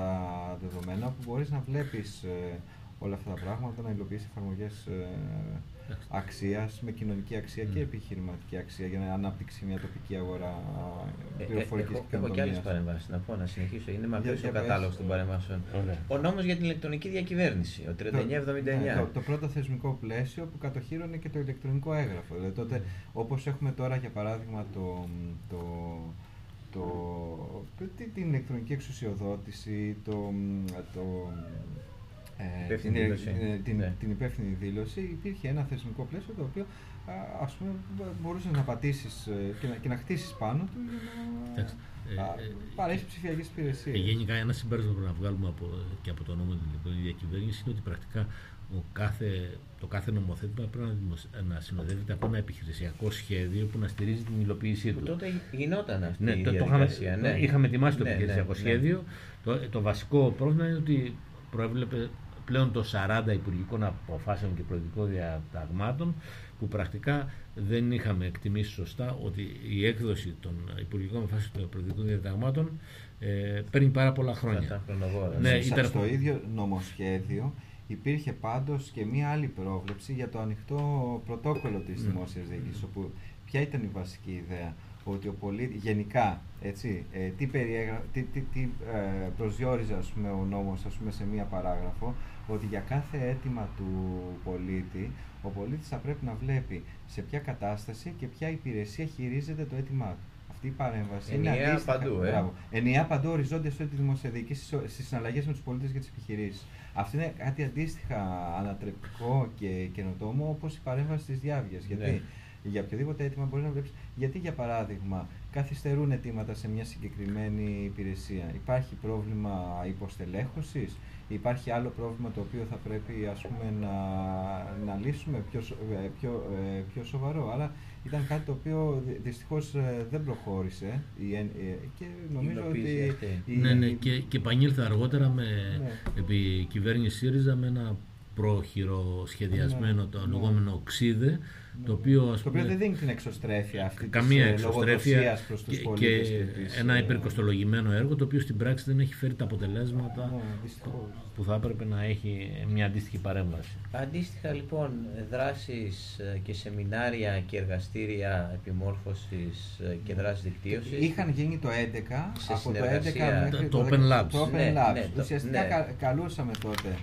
δεδομένα, που μπορείς να βλέπεις ε, όλα αυτά τα πράγματα, να υλοποιήσει εφαρμογές ε, αξίας, με κοινωνική αξία και επιχειρηματική αξία για να αναπτύξει μια τοπική αγορά ε, πληροφορικής ε, Έχω και άλλες παρεμβάσεις να πω, να συνεχίσω. Είναι μακρύ ο κατάλογο των παρεμβάσεων. Ο νόμος για την ηλεκτρονική διακυβέρνηση, ο 3979. Ναι, το, το, πρώτο θεσμικό πλαίσιο που κατοχύρωνε και το ηλεκτρονικό έγγραφο. Δηλαδή τότε, όπως έχουμε τώρα για παράδειγμα το, το το, την ηλεκτρονική εξουσιοδότηση, το, το, ε, την, ε, την, ναι. την υπεύθυνη δήλωση, υπήρχε ένα θεσμικό πλαίσιο το οποίο ας πούμε, μπορούσες να πατήσεις ε, και να, και να χτίσεις πάνω του για να ε, παρέχεις ψηφιακές υπηρεσίες. γενικά, ένα συμπέρασμα που να βγάλουμε από, και από το νόμο την ηλεκτρονική διακυβέρνηση είναι ότι πρακτικά ο κάθε, το κάθε νομοθέτημα πρέπει να συνοδεύεται από ένα επιχειρησιακό σχέδιο που να στηρίζει την υλοποίησή του. Τότε γινόταν αυτή ναι, η το, διαδικασία. ναι. Είχαμε ετοιμάσει το ναι, επιχειρησιακό ναι, ναι. σχέδιο. Το, το βασικό πρόβλημα είναι ότι προέβλεπε πλέον το 40 υπουργικών αποφάσεων και προεδρικών διαταγμάτων που πρακτικά δεν είχαμε εκτιμήσει σωστά ότι η έκδοση των υπουργικών αποφάσεων των προεδρικών διαταγμάτων ε, παίρνει πάρα πολλά χρόνια. Ναι, ήταν... Στο ίδιο νομοσχέδιο υπήρχε πάντως και μία άλλη πρόβλεψη για το ανοιχτό πρωτόκολλο της mm. δημόσιας διοίκησης, όπου ποια ήταν η βασική ιδέα, ότι ο πολίτης, γενικά, έτσι, ε, τι, περιέγρα, τι, τι, τι ε, προσδιορίζε ας πούμε, ο νόμος ας πούμε, σε μία παράγραφο, ότι για κάθε αίτημα του πολίτη, ο πολίτης θα πρέπει να βλέπει σε ποια κατάσταση και ποια υπηρεσία χειρίζεται το αίτημά του. Αυτή η παρέμβαση Ενιαία είναι αντίστοιχα, παντού, ε. Μπράβο, ενιαία παντού οριζόντια σε τη δημόσια διοίκηση, στις συναλλαγές με τους πολίτες και τις επιχειρήσεις. Αυτό είναι κάτι αντίστοιχα ανατρεπτικό και καινοτόμο όπως η παρέμβαση της διάβγειας. Γιατί ναι. για οποιοδήποτε αίτημα μπορείς να βλέπεις. Γιατί, για παράδειγμα, καθυστερούν αιτήματα σε μια συγκεκριμένη υπηρεσία. Υπάρχει πρόβλημα υποστελέχωσης, υπάρχει άλλο πρόβλημα το οποίο θα πρέπει ας πούμε, να, να λύσουμε πιο, ε, πιο, ε, πιο σοβαρό. Αλλά ήταν κάτι το οποίο δυστυχώς ε, δεν προχώρησε και νομίζω ότι... Ναι, ναι, και, και επανήλθε αργότερα με ναι. επί κυβέρνηση ΣΥΡΙΖΑ με ένα πρόχειρο σχεδιασμένο ναι, το ναι. λεγόμενο ξίδε το οποίο, ας πούμε, δεν δίνει την εξωστρέφεια αυτή καμία της ε, εξωστρέφεια προς τους και, και, και ένα ε, υπερκοστολογημένο έργο το οποίο στην πράξη δεν έχει φέρει τα αποτελέσματα ναι, που θα έπρεπε να έχει μια αντίστοιχη παρέμβαση. Αντίστοιχα λοιπόν δράσεις ε, και σεμινάρια και εργαστήρια επιμόρφωσης και δράσεις δικτύωσης είχαν γίνει το 11 από το 11 μέχρι το, Open Labs. Το Open ναι, Labs. Ναι, Ουσιαστικά ναι. καλούσαμε τότε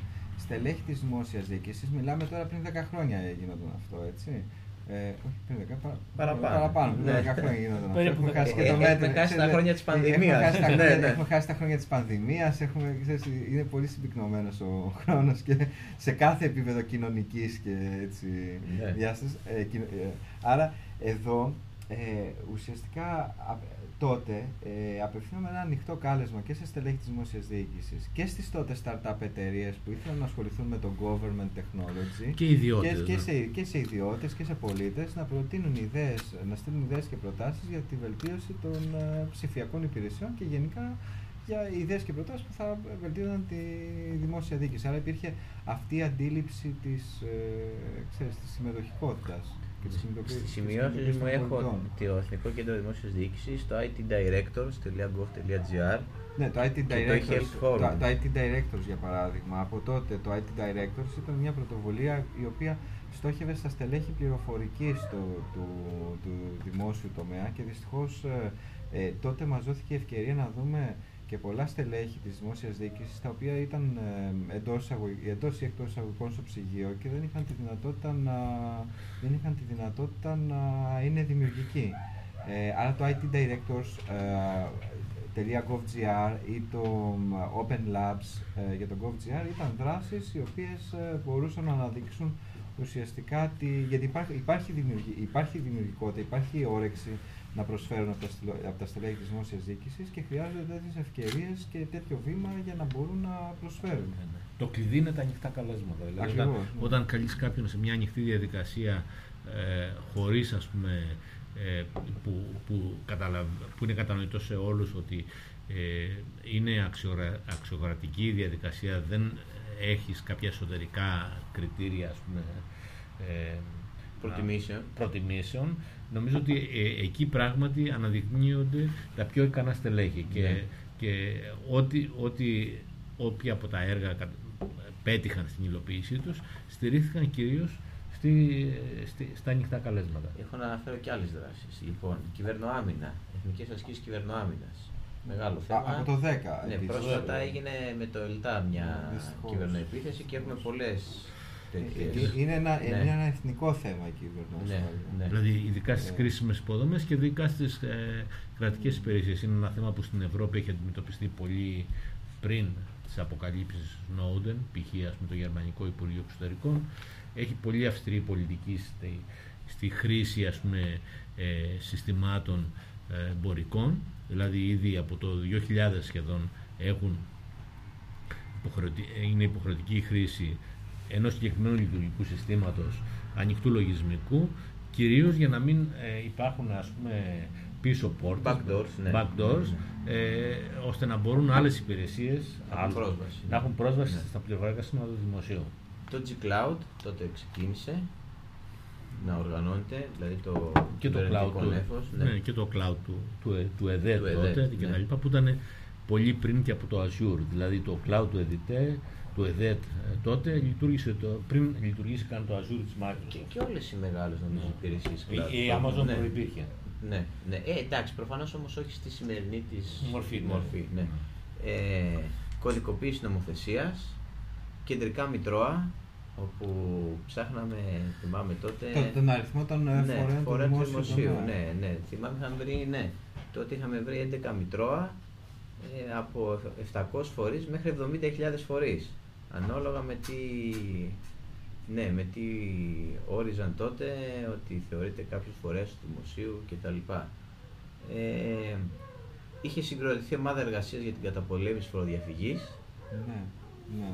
στελέχη της δημόσιας διοίκησης, μιλάμε τώρα πριν 10 χρόνια γίνονταν αυτό, έτσι. Ε, όχι πριν 10, πα, παραπάνω. Παραπάνω, πριν 10 ναι. χρόνια γίνονταν αυτό. Έχουμε χάσει και το μέτρο. Έχουμε χάσει τα χρόνια της πανδημίας. Έχουμε χάσει τα χρόνια της πανδημίας, είναι πολύ συμπυκνωμένος ο [LAUGHS] χρόνος και σε κάθε επίπεδο κοινωνικής και έτσι, ναι. διάστασης. Ε, ε, άρα εδώ ε, ουσιαστικά τότε ε, απευθύνουμε ένα ανοιχτό κάλεσμα και σε στελέχη της δημόσιας διοίκησης και στις τότε startup εταιρείες που ήθελαν να ασχοληθούν με το government technology και, ιδιώτες, και, και, ναι. σε, και σε ιδιώτες και σε πολίτες να προτείνουν ιδέες, να στείλουν ιδέες και προτάσεις για τη βελτίωση των uh, ψηφιακών υπηρεσιών και γενικά για ιδέες και προτάσεις που θα βελτίωναν τη δημόσια διοίκηση. Άρα υπήρχε αυτή η αντίληψη της ε, συμμετοχικότητας. Στι σημειώσει μου έχω το Εθνικό Κέντρο Δημόσιας Διοίκησης, το itdirectors.gov.gr. Ναι, το IT, Directors, το, το, IT Directors για παράδειγμα. Από τότε το IT Directors ήταν μια πρωτοβουλία η οποία στόχευε στα στελέχη πληροφορική του, του, του δημόσιου τομέα και δυστυχώς ε, ε, τότε μας δόθηκε ευκαιρία να δούμε και πολλά στελέχη της δημόσιας διοίκησης τα οποία ήταν ε, εντός, εντός ή εκτός εισαγωγικών στο ψυγείο και δεν είχαν τη δυνατότητα να, δεν είχαν τη δυνατότητα να είναι δημιουργικοί. Ε, άρα το IT Directors ε, .gov.gr ή το Open Labs ε, για το GovGR ήταν δράσεις οι οποίες ε, μπορούσαν να αναδείξουν ουσιαστικά τη, γιατί υπάρχει, υπάρχει, υπάρχει δημιουργικότητα, υπάρχει όρεξη να προσφέρουν από τα, από τα στελέχη της δημόσιας διοίκησης και χρειάζονται τέτοιες ευκαιρίες και τέτοιο βήμα για να μπορούν να προσφέρουν. Ναι, ναι. Το κλειδί είναι τα ανοιχτά καλέσματα. Δηλαδή, όταν, ναι. όταν καλείς κάποιον σε μια ανοιχτή διαδικασία ε, χωρίς ας πούμε ε, που, που, που είναι κατανοητό σε όλους ότι ε, είναι αξιογρα, αξιοκρατική διαδικασία, δεν έχεις κάποια εσωτερικά κριτήρια ας πούμε, ε, προτιμήσεων. προτιμήσεων νομίζω ότι ε, εκεί πράγματι αναδεικνύονται τα πιο ικανά στελέχη και, ναι. και ό,τι, ό,τι, όποια από τα έργα πέτυχαν στην υλοποίησή τους στηρίχθηκαν κυρίως στη, στη, στα ανοιχτά καλέσματα. Έχω να αναφέρω και άλλες δράσεις. Λοιπόν, κυβερνοάμυνα, εθνικές ασκήσεις κυβερνοάμυνας. Μεγάλο θέμα. Α, από το 10. Ναι, πρόσφατα έγινε με το ΕΛΤΑ μια κυβερνοεπίθεση και έχουμε πολλές τέτοιες. Ε, είναι ένα, ναι. είναι ένα εθνικό θέμα η κυβερνοασφάλεια. Ναι, ναι. Δηλαδή, ειδικά στις ναι. κρίσιμες υποδομές και ειδικά στις ε, κρατικές υπηρεσίες. Είναι ένα θέμα που στην Ευρώπη έχει αντιμετωπιστεί πολύ πριν τι αποκαλύψει Snowden, π.χ. με το Γερμανικό Υπουργείο Εξωτερικών. Έχει πολύ αυστηρή πολιτική στη, στη χρήση ας πούμε, ε, συστημάτων ε, εμπορικών. Δηλαδή, ήδη από το 2000 σχεδόν έχουν είναι υποχρεωτική η χρήση ενός συγκεκριμένου λειτουργικού συστήματος ανοιχτού λογισμικού, κυρίως για να μην ε, υπάρχουν ας πούμε, πίσω πόρτες, backdoors, ναι. backdoors ε, ώστε να μπορούν άλλες υπηρεσίες να έχουν πρόσβαση ναι. στα πληροφορικά σύστηματα του δημοσίου. Το G-Cloud τότε ξεκίνησε να οργανώνεται, δηλαδή το και το cloud του, ναι. ναι. και το cloud του, του, του ΕΔΕ τότε και ναι. που ήταν πολύ πριν και από το Azure, δηλαδή το cloud του ΕΔΙΤΕ του ΕΔΕΤ ε, τότε λειτουργήσε το, πριν λειτουργήσει καν το Azure της Microsoft. Και, και όλες οι μεγάλες νομίζω ναι. υπηρεσίες Η, η Amazon ναι. προϋπήρχε. Ναι, ναι. Ε, εντάξει, προφανώς όμως όχι στη σημερινή της μορφή. Ναι. μορφή ναι. Ε, κωδικοποίηση νομοθεσίας, κεντρικά μητρώα, όπου ψάχναμε, θυμάμαι τότε... Το, τον αριθμό των ε, ναι, φορέων του δημοσίου. Ναι, ναι, θυμάμαι είχαμε βρει, ναι, τότε είχαμε βρει 11 μητρώα ε, από 700 φορείς μέχρι 70.000 φορείς. Ανάλογα με τι, ναι, με τι όριζαν τότε ότι θεωρείται κάποιες φορές του δημοσίου κτλ. Ε, είχε συγκροτηθεί ομάδα εργασίας για την καταπολέμηση φοροδιαφυγής. Ναι, ναι.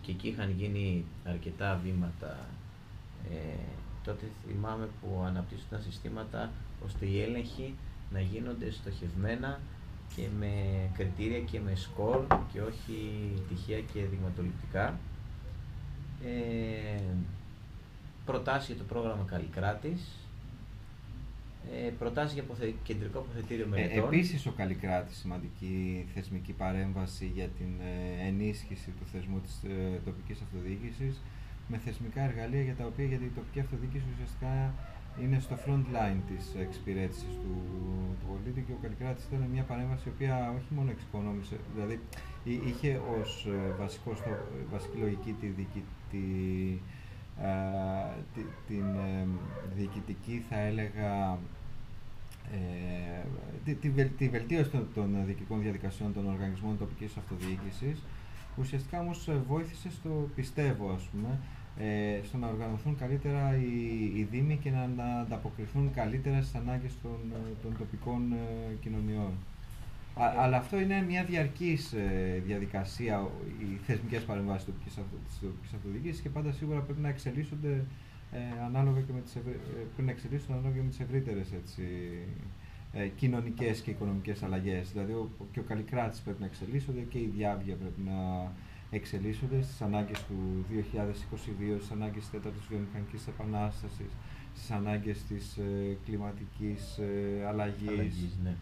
Και εκεί είχαν γίνει αρκετά βήματα. Ε, τότε θυμάμαι που αναπτύσσονταν συστήματα ώστε οι έλεγχοι να γίνονται στοχευμένα και με κριτήρια και με σκορ και όχι τυχαία και δειγματοληπτικά. Ε, προτάσεις για το πρόγραμμα Καλλικράτης, ε, προτάσεις για αποθε... κεντρικό αποθετήριο ε, μελετών. Ε, επίσης ο Καλλικράτης σημαντική θεσμική παρέμβαση για την ε, ενίσχυση του θεσμού της ε, τοπικής αυτοδιοίκησης με θεσμικά εργαλεία για τα οποία γιατί η τοπική αυτοδιοίκηση ουσιαστικά είναι στο front line της εξυπηρέτησης του, του πολίτη και ο Καλλικράτης ήταν μια παρέμβαση η οποία όχι μόνο εξοικονόμησε, δηλαδή είχε ως ε, βασικό στο, βασική λογική τη, τη, τη, τη, την ε, διοικητική θα έλεγα ε, τη, τη, τη, βελτίωση των, των διοικητικών διαδικασιών των οργανισμών τοπικής αυτοδιοίκησης ουσιαστικά όμως βοήθησε στο πιστεύω ας πούμε ε, στο να οργανωθούν καλύτερα οι, οι Δήμοι και να, να ανταποκριθούν καλύτερα στις ανάγκες των, των τοπικών ε, κοινωνιών. αλλά αυτό είναι μια διαρκής ε, διαδικασία, οι θεσμικές παρεμβάσεις της τοπικής αυτοδιοίκησης και πάντα σίγουρα πρέπει να εξελίσσονται ε, ανάλογα και με τις, ευρύ, πρέπει να εξελίσσονται ανάλογα και με τις ευρύτερες έτσι, ε, κοινωνικές και οικονομικές αλλαγές. Δηλαδή ο, και ο Καλλικράτης πρέπει να εξελίσσονται και η Διάβια πρέπει να εξελίσσονται στις ανάγκες του 2022, στις ανάγκες της τέταρτης βιομηχανικής επανάστασης, στις ανάγκες της ε, κλιματικής ε, αλλαγής. αλλαγής ναι.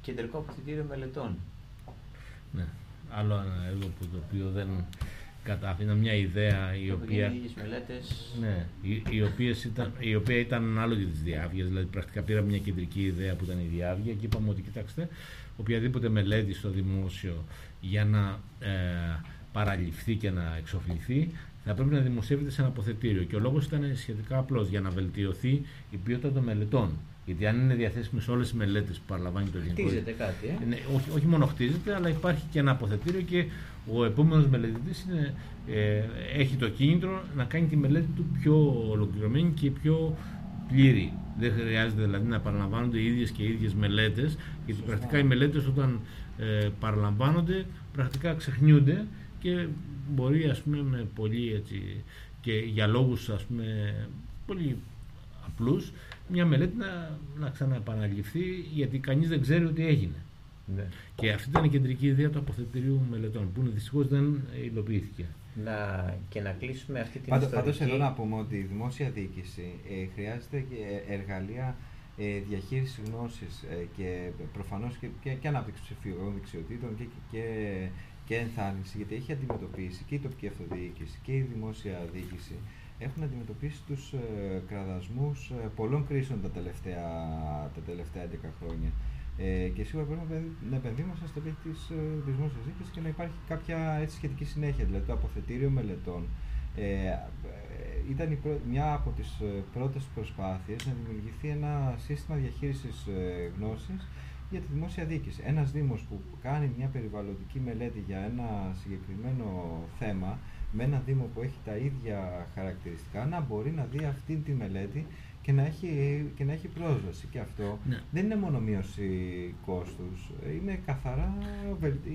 Κεντρικό αποθητήριο μελετών. Ναι. Άλλο ένα έργο που το οποίο δεν κατάφυνα μια ιδέα η οποία, μελέτες. ναι, η, η, οποίες ήταν, η οποία ήταν ανάλογη της διάβγειας, δηλαδή πρακτικά πήρα μια κεντρική ιδέα που ήταν η διάβγεια και είπαμε ότι κοιτάξτε, οποιαδήποτε μελέτη στο δημόσιο για να ε, παραλυφθεί και να εξοφληθεί, θα πρέπει να δημοσιεύεται σε ένα αποθετήριο. Και ο λόγος ήταν σχετικά απλός για να βελτιωθεί η ποιότητα των μελετών. Γιατί αν είναι διαθέσιμες όλες οι μελέτες που παραλαμβάνει το ελληνικό. Χτίζεται κάτι, ε; Ναι, όχι, όχι μόνο χτίζεται, αλλά υπάρχει και ένα αποθετήριο και ο επόμενος μελετητής ε, έχει το κίνητρο να κάνει τη μελέτη του πιο ολοκληρωμένη και πιο πλήρη. Δεν χρειάζεται δηλαδή να παραλαμβάνονται οι ίδιες και οι ίδιες μελέτες, γιατί πρακτικά οι μελέτες όταν ε, παραλαμβάνονται πρακτικά ξεχνιούνται και μπορεί ας πούμε με πολύ έτσι και για λόγους ας πούμε πολύ απλούς μια μελέτη να, να ξαναεπαναληφθεί γιατί κανείς δεν ξέρει ότι έγινε. Ναι. Και αυτή ήταν η κεντρική ιδέα του αποθετηρίου μελετών που δυστυχώς δεν υλοποιήθηκε. Να, και να κλείσουμε αυτή την Πάντως, ιστορική... Πάντως εδώ να πούμε ότι η δημόσια διοίκηση ε, χρειάζεται και εργαλεία ε, διαχείρισης γνώσης ε, και προφανώς και, και, και ανάπτυξη ψηφιακών δεξιοτήτων και, και, και ενθάρρυνση, γιατί έχει αντιμετωπίσει και η τοπική αυτοδιοίκηση και η δημόσια διοίκηση έχουν αντιμετωπίσει τους ε, κραδασμούς ε, πολλών κρίσεων τα τελευταία, τα τελευταία 11 χρόνια. Ε, και σίγουρα πρέπει να επενδύμαστε στο πίτι της ε, δημόσιας δίκη και να υπάρχει κάποια έτσι, σχετική συνέχεια. Δηλαδή, το αποθετήριο μελετών ε, ε ήταν η μια από τις ε, πρώτες προσπάθειες να δημιουργηθεί ένα σύστημα διαχείρισης γνώσης για τη δημόσια διοίκηση. Ένας Δήμος που κάνει μια περιβαλλοντική μελέτη για ένα συγκεκριμένο θέμα με ένα Δήμο που έχει τα ίδια χαρακτηριστικά να μπορεί να δει αυτή τη μελέτη και να έχει, και να έχει πρόσβαση. Και αυτό ναι. δεν είναι μόνο μείωση κόστους, είναι καθαρά,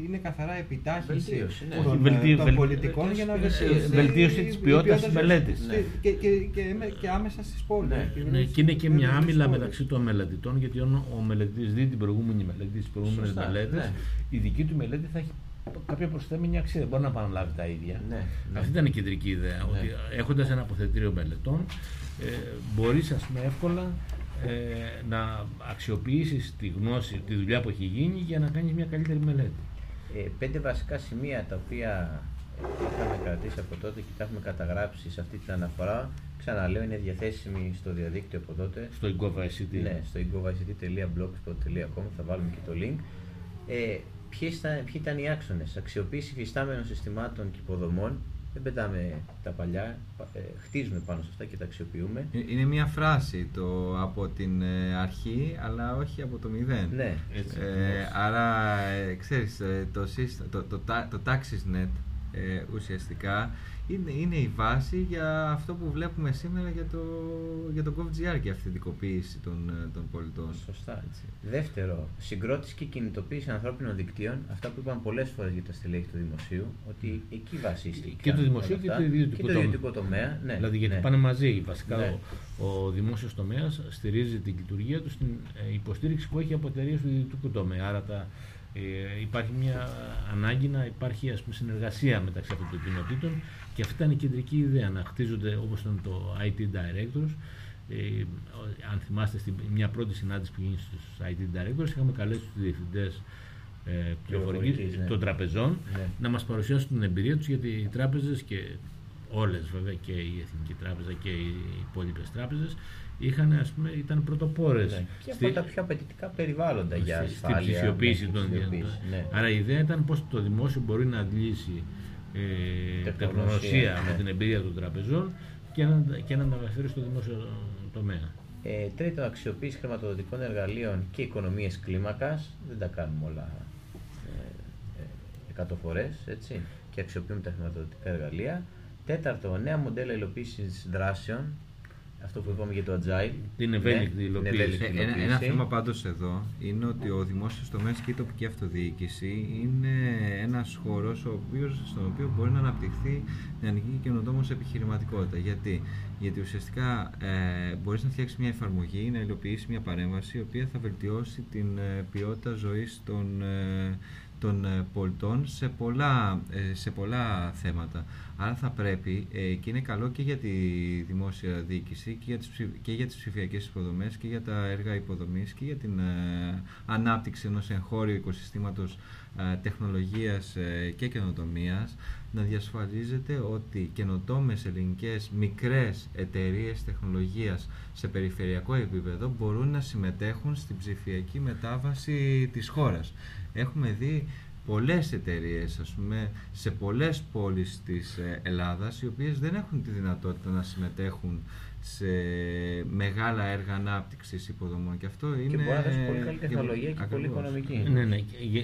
είναι καθαρά επιτάχυνση ναι. των, των πολιτικών για να βελτιώσει, βελτίωση της ποιότητας τη μελέτης. Ναι. Και, και, και, και, άμεσα στις πόλεις. Ναι. Ναι. Και είναι και μια άμυλα μεταξύ των μελετητών, γιατί ο, ο μελετητής δει την προηγούμενη μελέτη, τις προηγούμενες μελέτες, η δική του μελέτη θα έχει κάποια προσθέμενη αξία. Δεν μπορεί να παραλάβει τα ίδια. Ναι, ναι. Αυτή ήταν η κεντρική ιδέα. Ναι. Ότι έχοντας ένα αποθετήριο μελετών, ε, μπορείς εύκολα ε, να αξιοποιήσεις τη γνώση, τη δουλειά που έχει γίνει για να κάνεις μια καλύτερη μελέτη. Ε, πέντε βασικά σημεία τα οποία είχαμε κρατήσει από τότε και τα έχουμε καταγράψει σε αυτή την αναφορά. Ξαναλέω, είναι διαθέσιμη στο διαδίκτυο από τότε. Στο ingovict. Ναι, στο ingovict.blogspot.com θα βάλουμε και το link. Ε, ποιοι ήταν, ποιοι ήταν οι άξονες, αξιοποίηση φυστάμενων συστημάτων και υποδομών. Δεν πετάμε τα παλιά, ε, χτίζουμε πάνω σε αυτά και τα αξιοποιούμε. Ε, είναι μια φράση το από την ε, αρχή, αλλά όχι από το μηδέν. Ναι, έτσι. άρα, ξέρεις, το, το, το, το, το Taxisnet ουσιαστικά είναι, είναι η βάση για αυτό που βλέπουμε σήμερα για το, για το GovGR και αυθεντικοποίηση των, ε, των πολιτών. Σωστά. Έτσι. Δεύτερο, συγκρότηση και κινητοποίηση ανθρώπινων δικτύων. Αυτά που είπαμε πολλές φορές για τα στελέχη του δημοσίου, ότι εκεί βασίστηκε. Και το δημοσίο και το ιδιωτικό, και το ιδιωτικό τομέα. Ναι, δηλαδή γιατί ναι. πάνε μαζί. Βασικά ναι. ο, ο δημόσιος τομέας στηρίζει την λειτουργία του στην ε, υποστήριξη που έχει από εταιρείες του ιδιωτικού τομέα. Άρα τα, ε, υπάρχει μια ανάγκη να υπάρχει ας πούμε, συνεργασία μεταξύ αυτών των κοινοτήτων και αυτή ήταν η κεντρική ιδέα, να χτίζονται όπως ήταν το IT Directors. Ε, αν θυμάστε, στην μια πρώτη συνάντηση που γίνει στους IT Directors, είχαμε καλέσει τους διευθυντές ε, ναι. των τραπεζών ναι. να μας παρουσιάσουν την εμπειρία τους γιατί οι τράπεζες και όλες βέβαια και η Εθνική Τράπεζα και οι υπόλοιπες τράπεζες είχαν, ας πούμε, ήταν πρωτοπόρες. Ναι. Και από τα πιο απαιτητικά περιβάλλοντα για ασφάλεια. Στην ψηφιοποίηση των ναι. Άρα η ιδέα ήταν πώς το δημόσιο μπορεί να αντλήσει ε, τεχνογνωσία ναι. με την εμπειρία των τραπεζών και να, και να μεταφέρει στο δημόσιο τομέα. Ε, τρίτο, αξιοποίηση χρηματοδοτικών εργαλείων και οικονομίες κλίμακας. Δεν τα κάνουμε όλα ε, ε, εκατό φορές, έτσι, και αξιοποιούμε τα χρηματοδοτικά εργαλεία. Τέταρτο, νέα μοντέλα υλοποίησης δράσεων αυτό που είπαμε για το agile. Την ευέλικτη ναι, υλοποίηση. Ένα, ένα θέμα πάντως εδώ είναι ότι ο δημόσιος τομέας και η τοπική αυτοδιοίκηση είναι ένας χώρος στον οποίο μπορεί να αναπτυχθεί νεανική καινοτόμω επιχειρηματικότητα. Γιατί, Γιατί ουσιαστικά ε, μπορείς να φτιάξεις μια εφαρμογή, να υλοποιήσεις μια παρέμβαση η οποία θα βελτιώσει την ε, ποιότητα ζωής των, ε, των ε, πολιτών σε πολλά, ε, σε πολλά θέματα. Άρα θα πρέπει, ε, και είναι καλό και για τη δημόσια διοίκηση και για τις, και για τις ψηφιακές υποδομές και για τα έργα υποδομής και για την ανάπτυξη ενός εγχώριου οικοσυστήματος τεχνολογίας και καινοτομίας. Να διασφαλίζεται ότι καινοτόμες ελληνικές μικρές εταιρείες τεχνολογίας σε περιφερειακό επίπεδο μπορούν να συμμετέχουν στην ψηφιακή μετάβαση της χώρας. Έχουμε δει πολλές εταιρείες ας πούμε, σε πολλές πόλεις της ε, Ελλάδας οι οποίες δεν έχουν τη δυνατότητα να συμμετέχουν σε μεγάλα έργα ανάπτυξης υποδομών. Και αυτό είναι. Και μπορεί να δώσεις πολύ καλή τεχνολογία και, πολύ οικονομική. Ναι, ναι.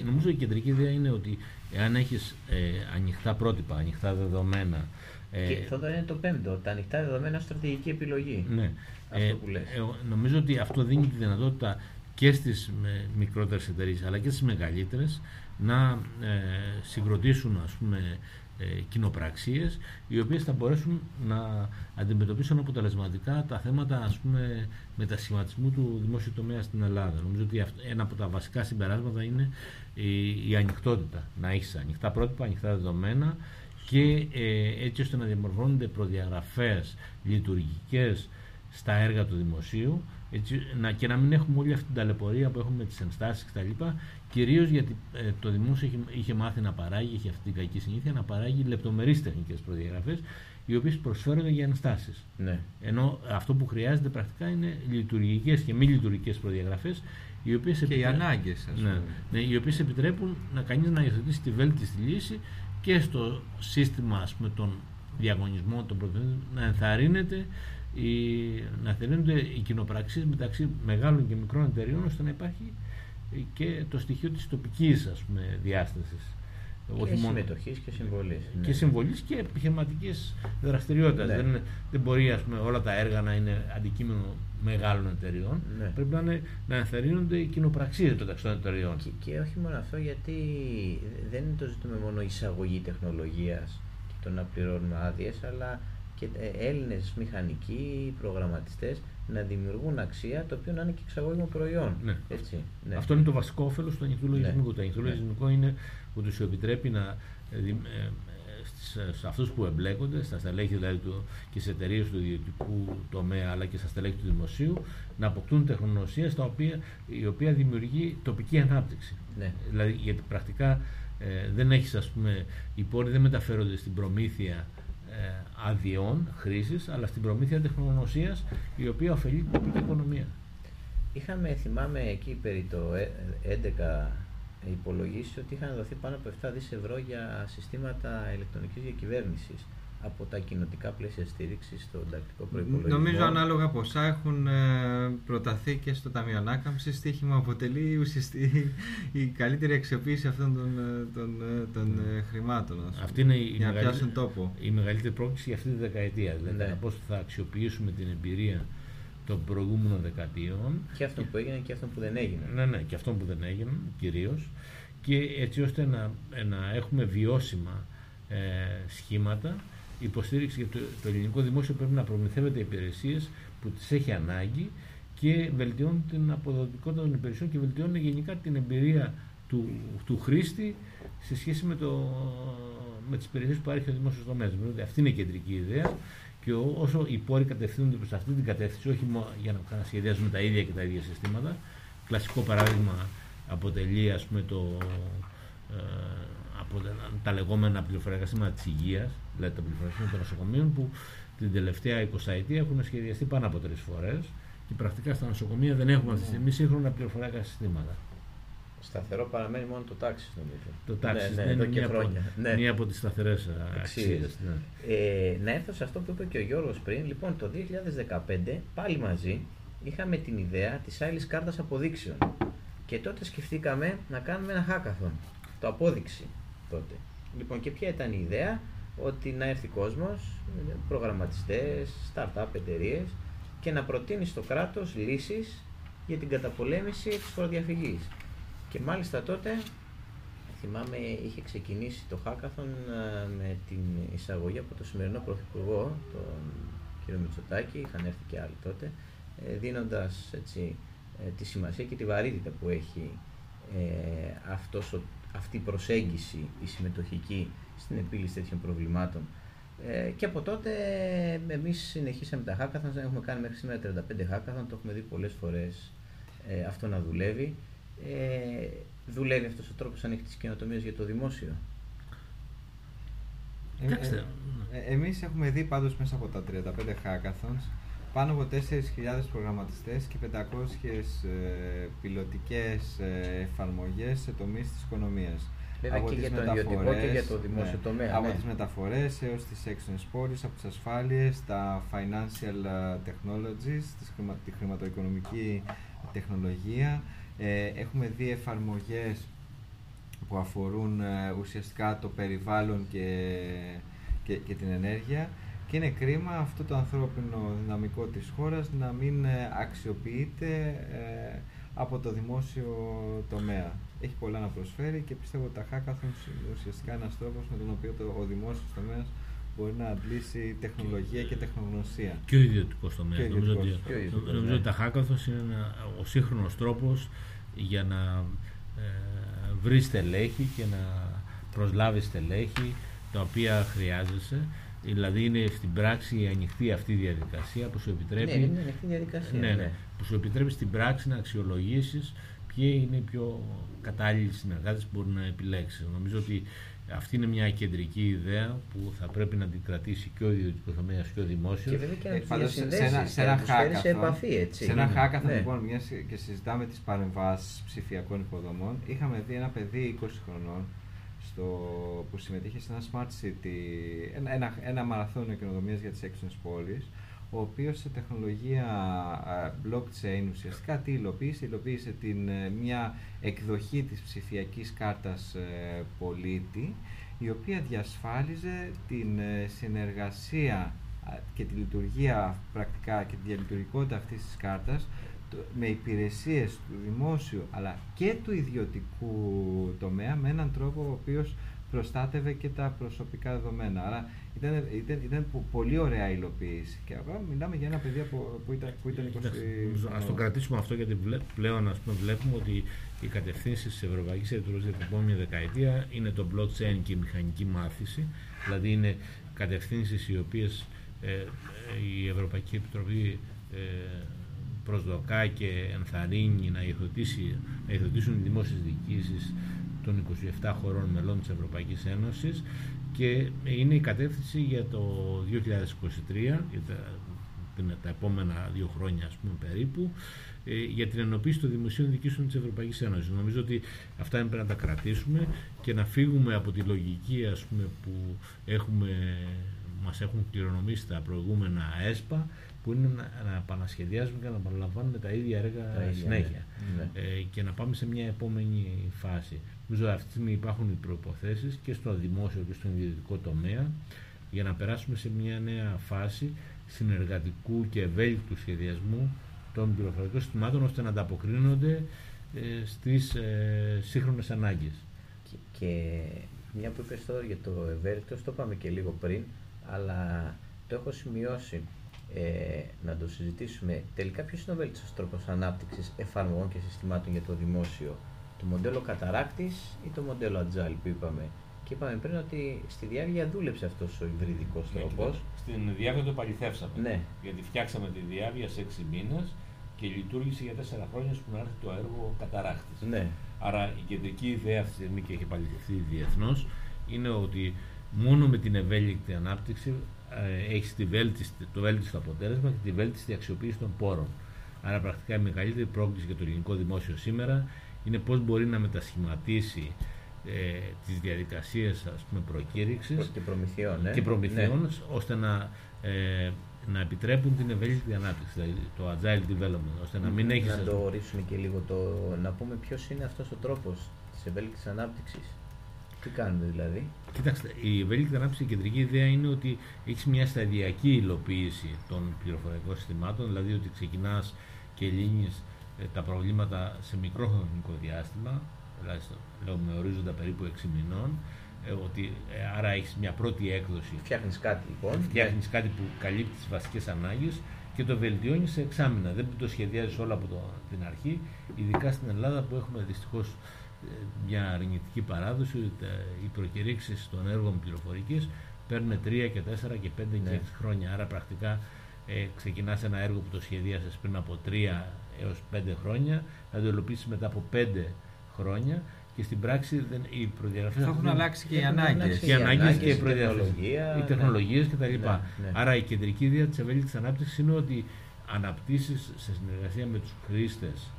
Νομίζω η κεντρική ιδέα είναι ότι εάν έχεις ε, ανοιχτά πρότυπα, ανοιχτά δεδομένα. Ε, και αυτό είναι το πέμπτο. Τα ανοιχτά δεδομένα στρατηγική επιλογή. Ναι. Αυτό ε, που λες. Ε, νομίζω ότι αυτό δίνει τη δυνατότητα και στις μικρότερες εταιρείες αλλά και στις μεγαλύτερες να ε, συγκροτήσουν ας πούμε ε, κοινοπραξίες οι οποίες θα μπορέσουν να αντιμετωπίσουν αποτελεσματικά τα θέματα ας πούμε μετασχηματισμού του δημόσιου τομέα στην Ελλάδα. Νομίζω ότι ένα από τα βασικά συμπεράσματα είναι η, η ανοιχτότητα. Να έχεις ανοιχτά πρότυπα, ανοιχτά δεδομένα και ε, έτσι ώστε να διαμορφώνονται προδιαγραφές λειτουργικές στα έργα του δημοσίου έτσι, να, και να μην έχουμε όλη αυτή την ταλαιπωρία που έχουμε με τις ενστάσεις κτλ. Κυρίως γιατί ε, το δημόσιο είχε, είχε, μάθει να παράγει, είχε αυτή την κακή συνήθεια, να παράγει λεπτομερείς τεχνικές προδιαγραφές οι οποίες προσφέρονται για ενστάσεις. Ναι. Ενώ αυτό που χρειάζεται πρακτικά είναι λειτουργικές και μη λειτουργικές προδιαγραφές. Οι οποίες και οι ανάγκες, ναι, ναι, οι οποίες επιτρέπουν να κανείς να υιοθετήσει τη βέλτιστη λύση και στο σύστημα ας πούμε, των διαγωνισμών των πρωτοβουλίων να ενθαρρύνεται η, να ενθαρρύνονται οι κοινοπραξίες μεταξύ μεγάλων και μικρών εταιριών ώστε να υπάρχει και το στοιχείο της τοπικής ας πούμε, διάστασης. Και συμμετοχής και συμβολής. Και ναι. συμβολής και επιχειρηματικής δραστηριότητας. Ναι. Δεν, δεν μπορεί ας πούμε, όλα τα έργα να είναι αντικείμενο μεγάλων εταιριών. Ναι. Πρέπει να, είναι, να ενθαρρύνονται οι κοινοπραξίες μεταξύ των εταιριών. Και, και όχι μόνο αυτό, γιατί δεν είναι το ζήτημα μόνο εισαγωγή τεχνολογίας και το να πληρώνουμε άδειες, αλλά και ε, Έλληνες μηχανικοί, προγραμματιστές να δημιουργούν αξία το οποίο να είναι και εξαγωγικό προϊόν. Ναι. Έτσι, ναι. Αυτό είναι το βασικό όφελος του ανοιχτού λογισμικού. Ναι. Το ανοιχτό λογισμικό είναι που τους επιτρέπει να, ε, ε, σε αυτούς που εμπλέκονται, στα στελέχη δηλαδή του, και στις εταιρείες του ιδιωτικού τομέα αλλά και στα στελέχη του δημοσίου, να αποκτούν τεχνογνωσία στα οποία, η οποία δημιουργεί τοπική ανάπτυξη. Ναι. Δηλαδή, γιατί πρακτικά ε, δεν έχεις, ας πούμε, οι πόροι δεν μεταφέρονται στην προμήθεια ε, αδειών χρήσης, αλλά στην προμήθεια τεχνογνωσίας η οποία ωφελεί την τοπική οικονομία. Είχαμε, θυμάμαι εκεί περί το 11 υπολογίσει ότι είχαν δοθεί πάνω από 7 δις ευρώ για συστήματα ηλεκτρονικής διακυβέρνησης από τα κοινοτικά πλαίσια στήριξης στον τακτικό προπολογισμό. Νομίζω ανάλογα ποσά έχουν ε, προταθεί και στο Ταμείο Ανάκαμψης. Στοίχημα αποτελεί ουσιαστική η καλύτερη αξιοποίηση αυτών των, ε, των, ε, των χρημάτων. Αυτή είναι η, για να πιάσουν τόπο. η μεγαλύτερη πρόκληση για αυτή τη δεκαετία. Δηλαδή, ναι. πώς θα αξιοποιήσουμε την εμπειρία των προηγούμενων δεκαετιών. Και αυτό που έγινε και αυτό που δεν έγινε. Ναι, ναι, και αυτό που δεν έγινε κυρίως. Και έτσι ώστε να, να έχουμε βιώσιμα ε, σχήματα υποστήριξη για το, το ελληνικό δημόσιο πρέπει να προμηθεύεται υπηρεσίες που τις έχει ανάγκη και βελτιώνει την αποδοτικότητα των υπηρεσιών και βελτιώνει γενικά την εμπειρία του, του χρήστη σε σχέση με, το, με τις υπηρεσίες που παρέχει ο δημόσιος τομέας. Δηλαδή, αυτή είναι η κεντρική ιδέα και όσο οι πόροι κατευθύνονται προς αυτή την κατεύθυνση, όχι μόνο για να σχεδιάζουμε τα ίδια και τα ίδια συστήματα. Κλασικό παράδειγμα αποτελεί ας πούμε, το, ε, από τα λεγόμενα πληροφοριακά συστήματα της υγείας, δηλαδή τα πληροφοριακά των νοσοκομείων, που την τελευταία 20 ετία έχουν σχεδιαστεί πάνω από τρεις φορές και πρακτικά στα νοσοκομεία δεν έχουμε αυτή τη στιγμή σύγχρονα πληροφοριακά συστήματα. Σταθερό παραμένει μόνο το τάξη νομίζω. Το τάξη ναι, ναι, είναι μία, από, ναι. μία από τις σταθερές αξίες. Ναι. Ε, να έρθω σε αυτό που είπε και ο Γιώργος πριν. Λοιπόν, το 2015 πάλι μαζί είχαμε την ιδέα της άλλης κάρτας αποδείξεων. Και τότε σκεφτήκαμε να κάνουμε ένα hackathon. Το απόδειξη τότε. Λοιπόν, και ποια ήταν η ιδέα, ότι να έρθει κόσμος, προγραμματιστές, startup εταιρείες και να προτείνει στο κράτος λύσεις για την καταπολέμηση της φοροδιαφυγής. Και μάλιστα τότε, θυμάμαι, είχε ξεκινήσει το Hackathon ε, με την εισαγωγή από το σημερινό Πρωθυπουργό, τον κύριο Μητσοτάκη, είχαν έρθει και άλλοι τότε, ε, δίνοντας έτσι, ε, τη σημασία και τη βαρύτητα που έχει αυτός, αυτή η προσέγγιση, η συμμετοχική στην επίλυση τέτοιων προβλημάτων. και από τότε εμείς συνεχίσαμε τα hackathons, έχουμε κάνει μέχρι σήμερα 35 hackathon, το έχουμε δει πολλές φορές αυτό να δουλεύει ε, δουλεύει αυτός ο τρόπος ανοιχτής καινοτομίας για το δημόσιο. Ε, ε, ε, εμείς έχουμε δει πάντως μέσα από τα 35 hackathons πάνω από 4.000 προγραμματιστές και 500 ε, πιλωτικές ε, εφαρμογές σε τομείς της οικονομίας. Βέβαια από και τις για τον ιδιωτικό και για το δημόσιο ναι, τομέα. Από ναι. τις μεταφορές έως τις έξυπνες πόλεις, από τις ασφάλειες, τα financial technologies, τη χρηματοοικονομική τεχνολογία, ε, έχουμε δει εφαρμογές που αφορούν ε, ουσιαστικά το περιβάλλον και, και, και, την ενέργεια και είναι κρίμα αυτό το ανθρώπινο δυναμικό της χώρας να μην ε, αξιοποιείται ε, από το δημόσιο τομέα. Έχει πολλά να προσφέρει και πιστεύω ότι τα hackathons είναι ουσιαστικά ένας τρόπος με τον οποίο το, ο δημόσιος τομέας μπορεί να αντλήσει τεχνολογία και τεχνογνωσία. Και ο ιδιωτικός τομέας. Νομίζω, ότι, νομίζω ότι τα hackathons είναι ένα, ο σύγχρονος τρόπος για να ε, βρεις στελέχη και να προσλάβεις στελέχη τα οποία χρειάζεσαι. Δηλαδή είναι στην πράξη η ανοιχτή αυτή διαδικασία που σου επιτρέπει. Ναι, είναι ανοιχτή διαδικασία. Ναι, ναι, ναι. που σου επιτρέπει στην πράξη να αξιολογήσεις ποιοι είναι οι πιο κατάλληλοι συνεργάτες που μπορεί να επιλέξεις. Νομίζω ότι αυτή είναι μια κεντρική ιδέα που θα πρέπει να την κρατήσει και ο ιδιωτικό τομέα και ο δημόσιος. Και βέβαια και να ε, σε ένα, σε ένα σε επαφή, έτσι. Σε ένα χάκαθον, ναι. λοιπόν, μιας και συζητάμε τις παρεμβάσεις ψηφιακών υποδομών, είχαμε δει ένα παιδί 20 χρονών στο, που συμμετείχε σε ένα Smart City, ένα, ένα, ένα μαραθώνιο καινοτομίας για τις έξινε πόλεις, ο οποίος σε τεχνολογία blockchain ουσιαστικά τι υλοποίησε, υλοποίησε την, ε, μια εκδοχή της ψηφιακής κάρτας ε, πολίτη η οποία διασφάλιζε την ε, συνεργασία και τη λειτουργία πρακτικά και τη διαλειτουργικότητα αυτής της κάρτας με υπηρεσίες του δημόσιου αλλά και του ιδιωτικού τομέα με έναν τρόπο ο οποίος προστάτευε και τα προσωπικά δεδομένα. Άρα ήταν, ήταν, ήταν πολύ ωραία υλοποίηση. Και απλά μιλάμε για ένα παιδί που, που ήταν, που ήταν 20. Α το κρατήσουμε αυτό γιατί πλέον ας πούμε, βλέπουμε ότι οι κατευθύνσεις της Ευρωπαϊκής Επιτροπής για την επόμενη δεκαετία είναι το blockchain και η μηχανική μάθηση. Δηλαδή είναι κατευθύνσεις οι οποίες ε, ε, η Ευρωπαϊκή Επιτροπή ε, προσδοκά και ενθαρρύνει να, να υιοθετήσουν οι δημόσιες διοικήσεις των 27 χωρών μελών της Ευρωπαϊκής Ένωσης και είναι η κατεύθυνση για το 2023, για τα, τα επόμενα δύο χρόνια ας πούμε περίπου, ε, για την ενοποίηση των δημοσίων διοικήσεων της Ευρωπαϊκής Ένωσης. Νομίζω ότι αυτά είναι πρέπει να τα κρατήσουμε και να φύγουμε από τη λογική ας πούμε, που έχουμε, μας έχουν κληρονομήσει τα προηγούμενα ΕΣΠΑ που είναι να, να επανασχεδιάζουμε και να παραλαμβάνουμε τα ίδια έργα τα συνέχεια ναι. ε, και να πάμε σε μια επόμενη φάση. Νομίζω αυτή τη στιγμή υπάρχουν οι προποθέσει και στο δημόσιο και στον ιδιωτικό τομέα για να περάσουμε σε μια νέα φάση συνεργατικού και ευέλικτου σχεδιασμού των πληροφορικών συστημάτων ώστε να ανταποκρίνονται ε, στις ε, σύγχρονες ανάγκες. Και, και μια που είπες τώρα για το ευέλικτο, το είπαμε και λίγο πριν, αλλά το έχω σημειώσει ε, να το συζητήσουμε. Τελικά ποιος είναι ο βέλτιστος τρόπος ανάπτυξης εφαρμογών και συστημάτων για το δημόσιο; Το μοντέλο καταράκτης ή το μοντέλο agile που είπαμε; Και είπαμε πριν ότι στη διάρκεια δούλεψε αυτός ο υβριδικός ναι, τρόπος. Στην διάρκεια το παληθεύσαμε. Ναι. Γιατί φτιάξαμε τη διάρκεια σε 6 μήνες και λειτουργήσε για 4 χρόνια που να έρθει το έργο καταράκτης. Ναι. Άρα η κεντρική ιδέα αυτή τη στιγμή και έχει παληθευτεί διεθνώς είναι ότι μόνο με την ευέλικτη ανάπτυξη ε, έχεις το βέλτιστο αποτέλεσμα και τη βέλτιστη αξιοποίηση των πόρων. Άρα, πρακτικά η μεγαλύτερη πρόκληση για το ελληνικό δημόσιο σήμερα είναι πώς μπορεί να μετασχηματίσει ε, τις διαδικασίες ας πούμε, προκήρυξης και προμηθειών, και προμηθειών ναι. ώστε να, ε, να επιτρέπουν την ευέλικτη ανάπτυξη, δηλαδή το agile development, ώστε να μην έχεις... Να το ορίσουμε και λίγο, το, να πούμε ποιος είναι αυτός ο τρόπος της ευέλικτης ανάπτυξης. Τι κάνουμε δηλαδή; Κοιτάξτε, η ευέλικτη ανάπτυξη, η κεντρική ιδέα είναι ότι έχεις μια σταδιακή υλοποίηση των πληροφορικών συστημάτων, δηλαδή ότι ξεκινάς και λύνεις ε, τα προβλήματα σε μικρό χρονικό διάστημα, δηλαδή λέω με ορίζοντα περίπου 6 μηνών, ε, ότι ε, άρα έχεις μια πρώτη έκδοση. Φτιάχνεις κάτι λοιπόν. Φτιάχνεις κάτι που καλύπτει τις βασικές ανάγκες και το βελτιώνεις σε εξάμεινα. Δεν το σχεδιάζεις όλα από το, την αρχή, ειδικά στην Ελλάδα που έχουμε δυστυχώς μια αρνητική παράδοση. Οι προκηρύξεις των έργων πληροφορικής παίρνουν 3 και 4 και 5 ναι. και 6 χρόνια. Άρα πρακτικά ε, ξεκινάς ένα έργο που το σχεδίασε πριν από 3 έως 5 χρόνια, θα το υλοποιήσεις μετά από 5 χρόνια και στην πράξη δεν, οι προδιαγραφές. Θα έχουν αλλάξει και οι ανάγκες. Και οι ανάγκες και οι προδιαγραφές. Οι τεχνολογίες κτλ. Ναι, ναι. Άρα η κεντρική ιδέα της ευέλικτης ανάπτυξης είναι ότι αναπτύσσεις σε συνεργασία με τους χρήστες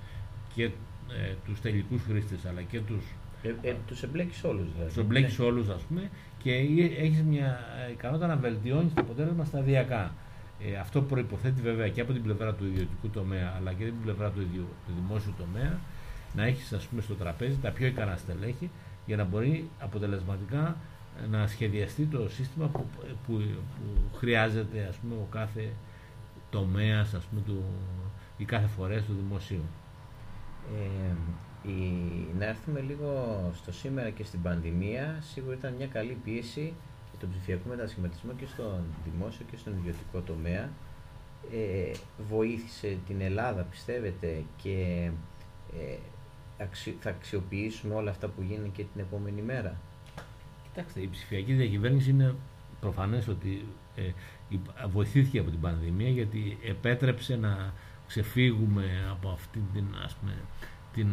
και ε, τους τελικούς χρήστες αλλά και του. Ε, ε, τους εμπλέκεις όλους δηλαδή. Τους εμπλέκεις ναι. όλους, ας πούμε, και έχεις μια ικανότητα να βελτιώνεις το αποτέλεσμα σταδιακά. Ε, αυτό προϋποθέτει βέβαια και από την πλευρά του ιδιωτικού τομέα αλλά και από την πλευρά του, ιδιω, του δημόσιου τομέα να έχεις ας πούμε στο τραπέζι τα πιο ικανά στελέχη για να μπορεί αποτελεσματικά ε, να σχεδιαστεί το σύστημα που, που, που χρειάζεται ας πούμε ο κάθε τομέας ας πούμε του, ή κάθε φορές του δημοσίου. Ε, η, να έρθουμε λίγο στο σήμερα και στην πανδημία σίγουρα ήταν μια καλή πίεση τον ψηφιακό μετασχηματισμό και στον δημόσιο και στον ιδιωτικό τομέα ε, βοήθησε την Ελλάδα πιστεύετε και ε, θα αξιοποιήσουμε όλα αυτά που γίνουν και την επόμενη μέρα; Κοιτάξτε, η ψηφιακή διακυβέρνηση είναι προφανές ότι ε, βοηθήθηκε από την πανδημία γιατί επέτρεψε να ξεφύγουμε από αυτή την, ας πούμε, την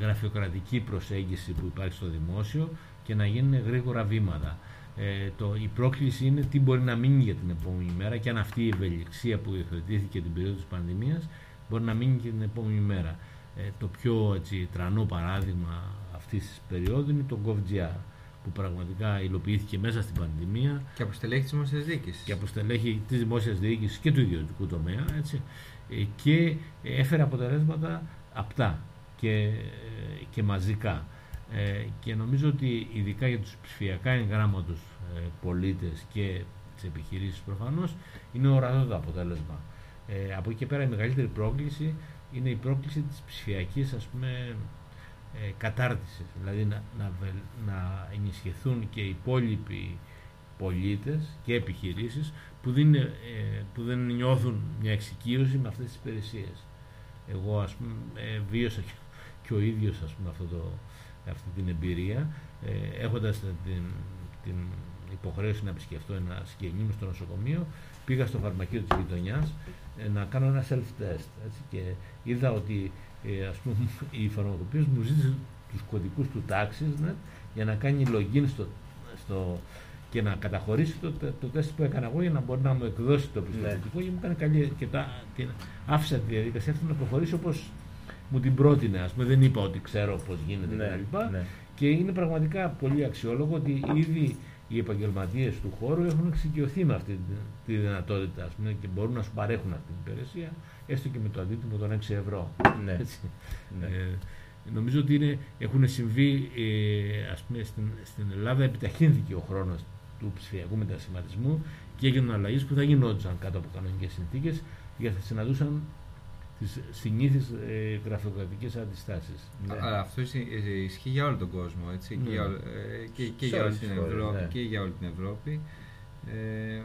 γραφειοκρατική προσέγγιση που υπάρχει στο δημόσιο και να γίνουν γρήγορα βήματα. Ε, το, η πρόκληση είναι τι μπορεί να μείνει για την επόμενη μέρα και αν αυτή η ευελιξία που υιοθετήθηκε την περίοδο της πανδημίας μπορεί να μείνει και την επόμενη μέρα. Ε, το πιο έτσι, τρανό παράδειγμα αυτής της περίοδου είναι το GovGR που πραγματικά υλοποιήθηκε μέσα στην πανδημία. Και από στελέχη τη δημόσια διοίκηση. Και από στελέχη τη δημόσια διοίκηση και του ιδιωτικού τομέα. Έτσι, ε, και έφερε αποτελέσματα απτά και, ε, και μαζικά. Ε, και νομίζω ότι ειδικά για τους ψηφιακά εγγράμματος ε, πολίτες και τις επιχειρήσεις προφανώς είναι ορατό το αποτέλεσμα. Ε, από εκεί και πέρα η μεγαλύτερη πρόκληση είναι η πρόκληση της ψηφιακής ας πούμε ε, κατάρτισης, δηλαδή να, να, να ενισχυθούν και οι υπόλοιποι πολίτες και επιχειρήσεις που δεν, ε, που δεν νιώθουν μια εξοικείωση με αυτές τις υπηρεσίες. Εγώ ας πούμε ε, βίωσα και, ο ίδιος ας πούμε αυτό το, αυτή την εμπειρία ε, έχοντας την, την υποχρέωση να επισκεφτώ ένα συγγενή μου στο νοσοκομείο πήγα στο φαρμακείο της γειτονιάς ε, να κάνω ένα self-test έτσι, και είδα ότι ε, ας πούμε, [LAUGHS] η φαρμακοποιός μου ζήτησε τους κωδικούς του TaxiNet για να κάνει login στο, στο, και να καταχωρήσει το, το, τεστ που έκανα εγώ για να μπορεί να μου εκδώσει το πιστοποιητικό ναι. και μου έκανε καλή και τα, την, άφησα τη διαδικασία αυτή να προχωρήσει όπως μου την πρότεινε, ας πούμε, δεν είπα ότι ξέρω πώς γίνεται ναι, κτλ. Ναι. Και είναι πραγματικά πολύ αξιόλογο ότι ήδη οι επαγγελματίες του χώρου έχουν εξοικειωθεί με αυτή τη δυνατότητα ας πούμε, και μπορούν να σου παρέχουν αυτή την υπηρεσία, έστω και με το αντίτιμο των 6 ευρώ. Ναι. Έτσι. Ναι. Ε, νομίζω ότι είναι, έχουν συμβεί, ε, ας πούμε, στην, στην Ελλάδα επιταχύνθηκε ο χρόνος του ψηφιακού μετασχηματισμού και έγιναν αλλαγές που θα γινόντουσαν κάτω από κανονικές συνθήκες γιατί θα συναντούσαν τις συνήθεις ε, γραφειοκρατικές αντιστάσεις. Ναι. αυτό ισχύει για όλο τον κόσμο, έτσι, και, για, ναι. ε, και, και, για όλη την Ευρώπη, ναι. και για όλη την Ευρώπη. Ε,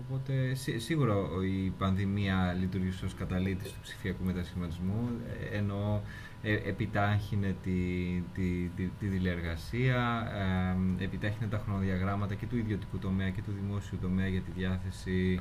οπότε σίγουρα η πανδημία λειτουργήσε ως καταλήτης του ψηφιακού μετασχηματισμού, ε, ενώ ε, επιτάχυνε τη, τη, τη, τη τηλεεργασία, ε, επιτάχυνε τα χρονοδιαγράμματα και του ιδιωτικού τομέα και του δημόσιου τομέα για τη διάθεση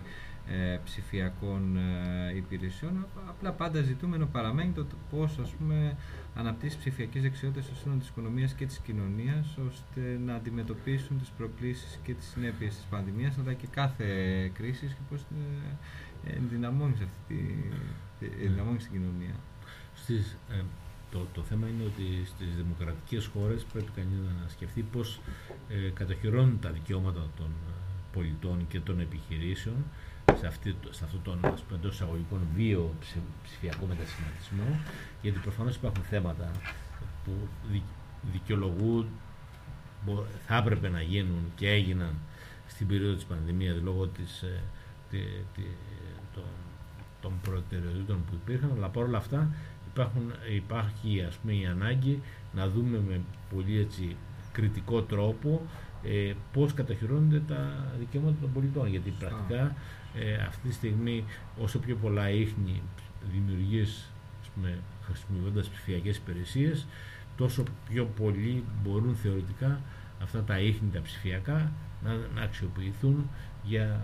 ε, ψηφιακών ε, υπηρεσιών. Απλά πάντα ζητούμενο παραμένει το πώς ας πούμε, αναπτύσσει ψηφιακές δεξιότητες στο σύνολο της οικονομίας και της κοινωνίας ώστε να αντιμετωπίσουν τις προκλήσεις και τις συνέπειες της πανδημίας αλλά και κάθε κρίσης και πώς ε, ενδυναμώνεις αυτή τη, ενδυναμώνεις στην κοινωνία. Στις, ε, το, το θέμα είναι ότι στις δημοκρατικές χώρες πρέπει κανείς να σκεφτεί πώς ε, κατοχυρώνουν τα δικαιώματα των πολιτών και των επιχειρήσεων σε, αυτή, σε αυτόν τον εντός εισαγωγικών βίο ψηφιακό μετασχηματισμό, γιατί προφανώς υπάρχουν θέματα που δικαιολογούν, θα έπρεπε να γίνουν και έγιναν στην περίοδο της πανδημίας λόγω της, ε, τη, τη, των, των προτεραιοτήτων που υπήρχαν, αλλά παρόλα αυτά υπάρχουν, υπάρχει ας πούμε, η ανάγκη να δούμε με πολύ έτσι, κριτικό τρόπο ε, πώς καταχειρώνονται τα δικαιώματα των πολιτών, γιατί πρακτικά ε, αυτή τη στιγμή όσο πιο πολλά ίχνη δημιουργείς χρησιμοποιώντας ψηφιακές υπηρεσίες, τόσο πιο πολύ μπορούν θεωρητικά αυτά τα ίχνη τα ψηφιακά να, να αξιοποιηθούν για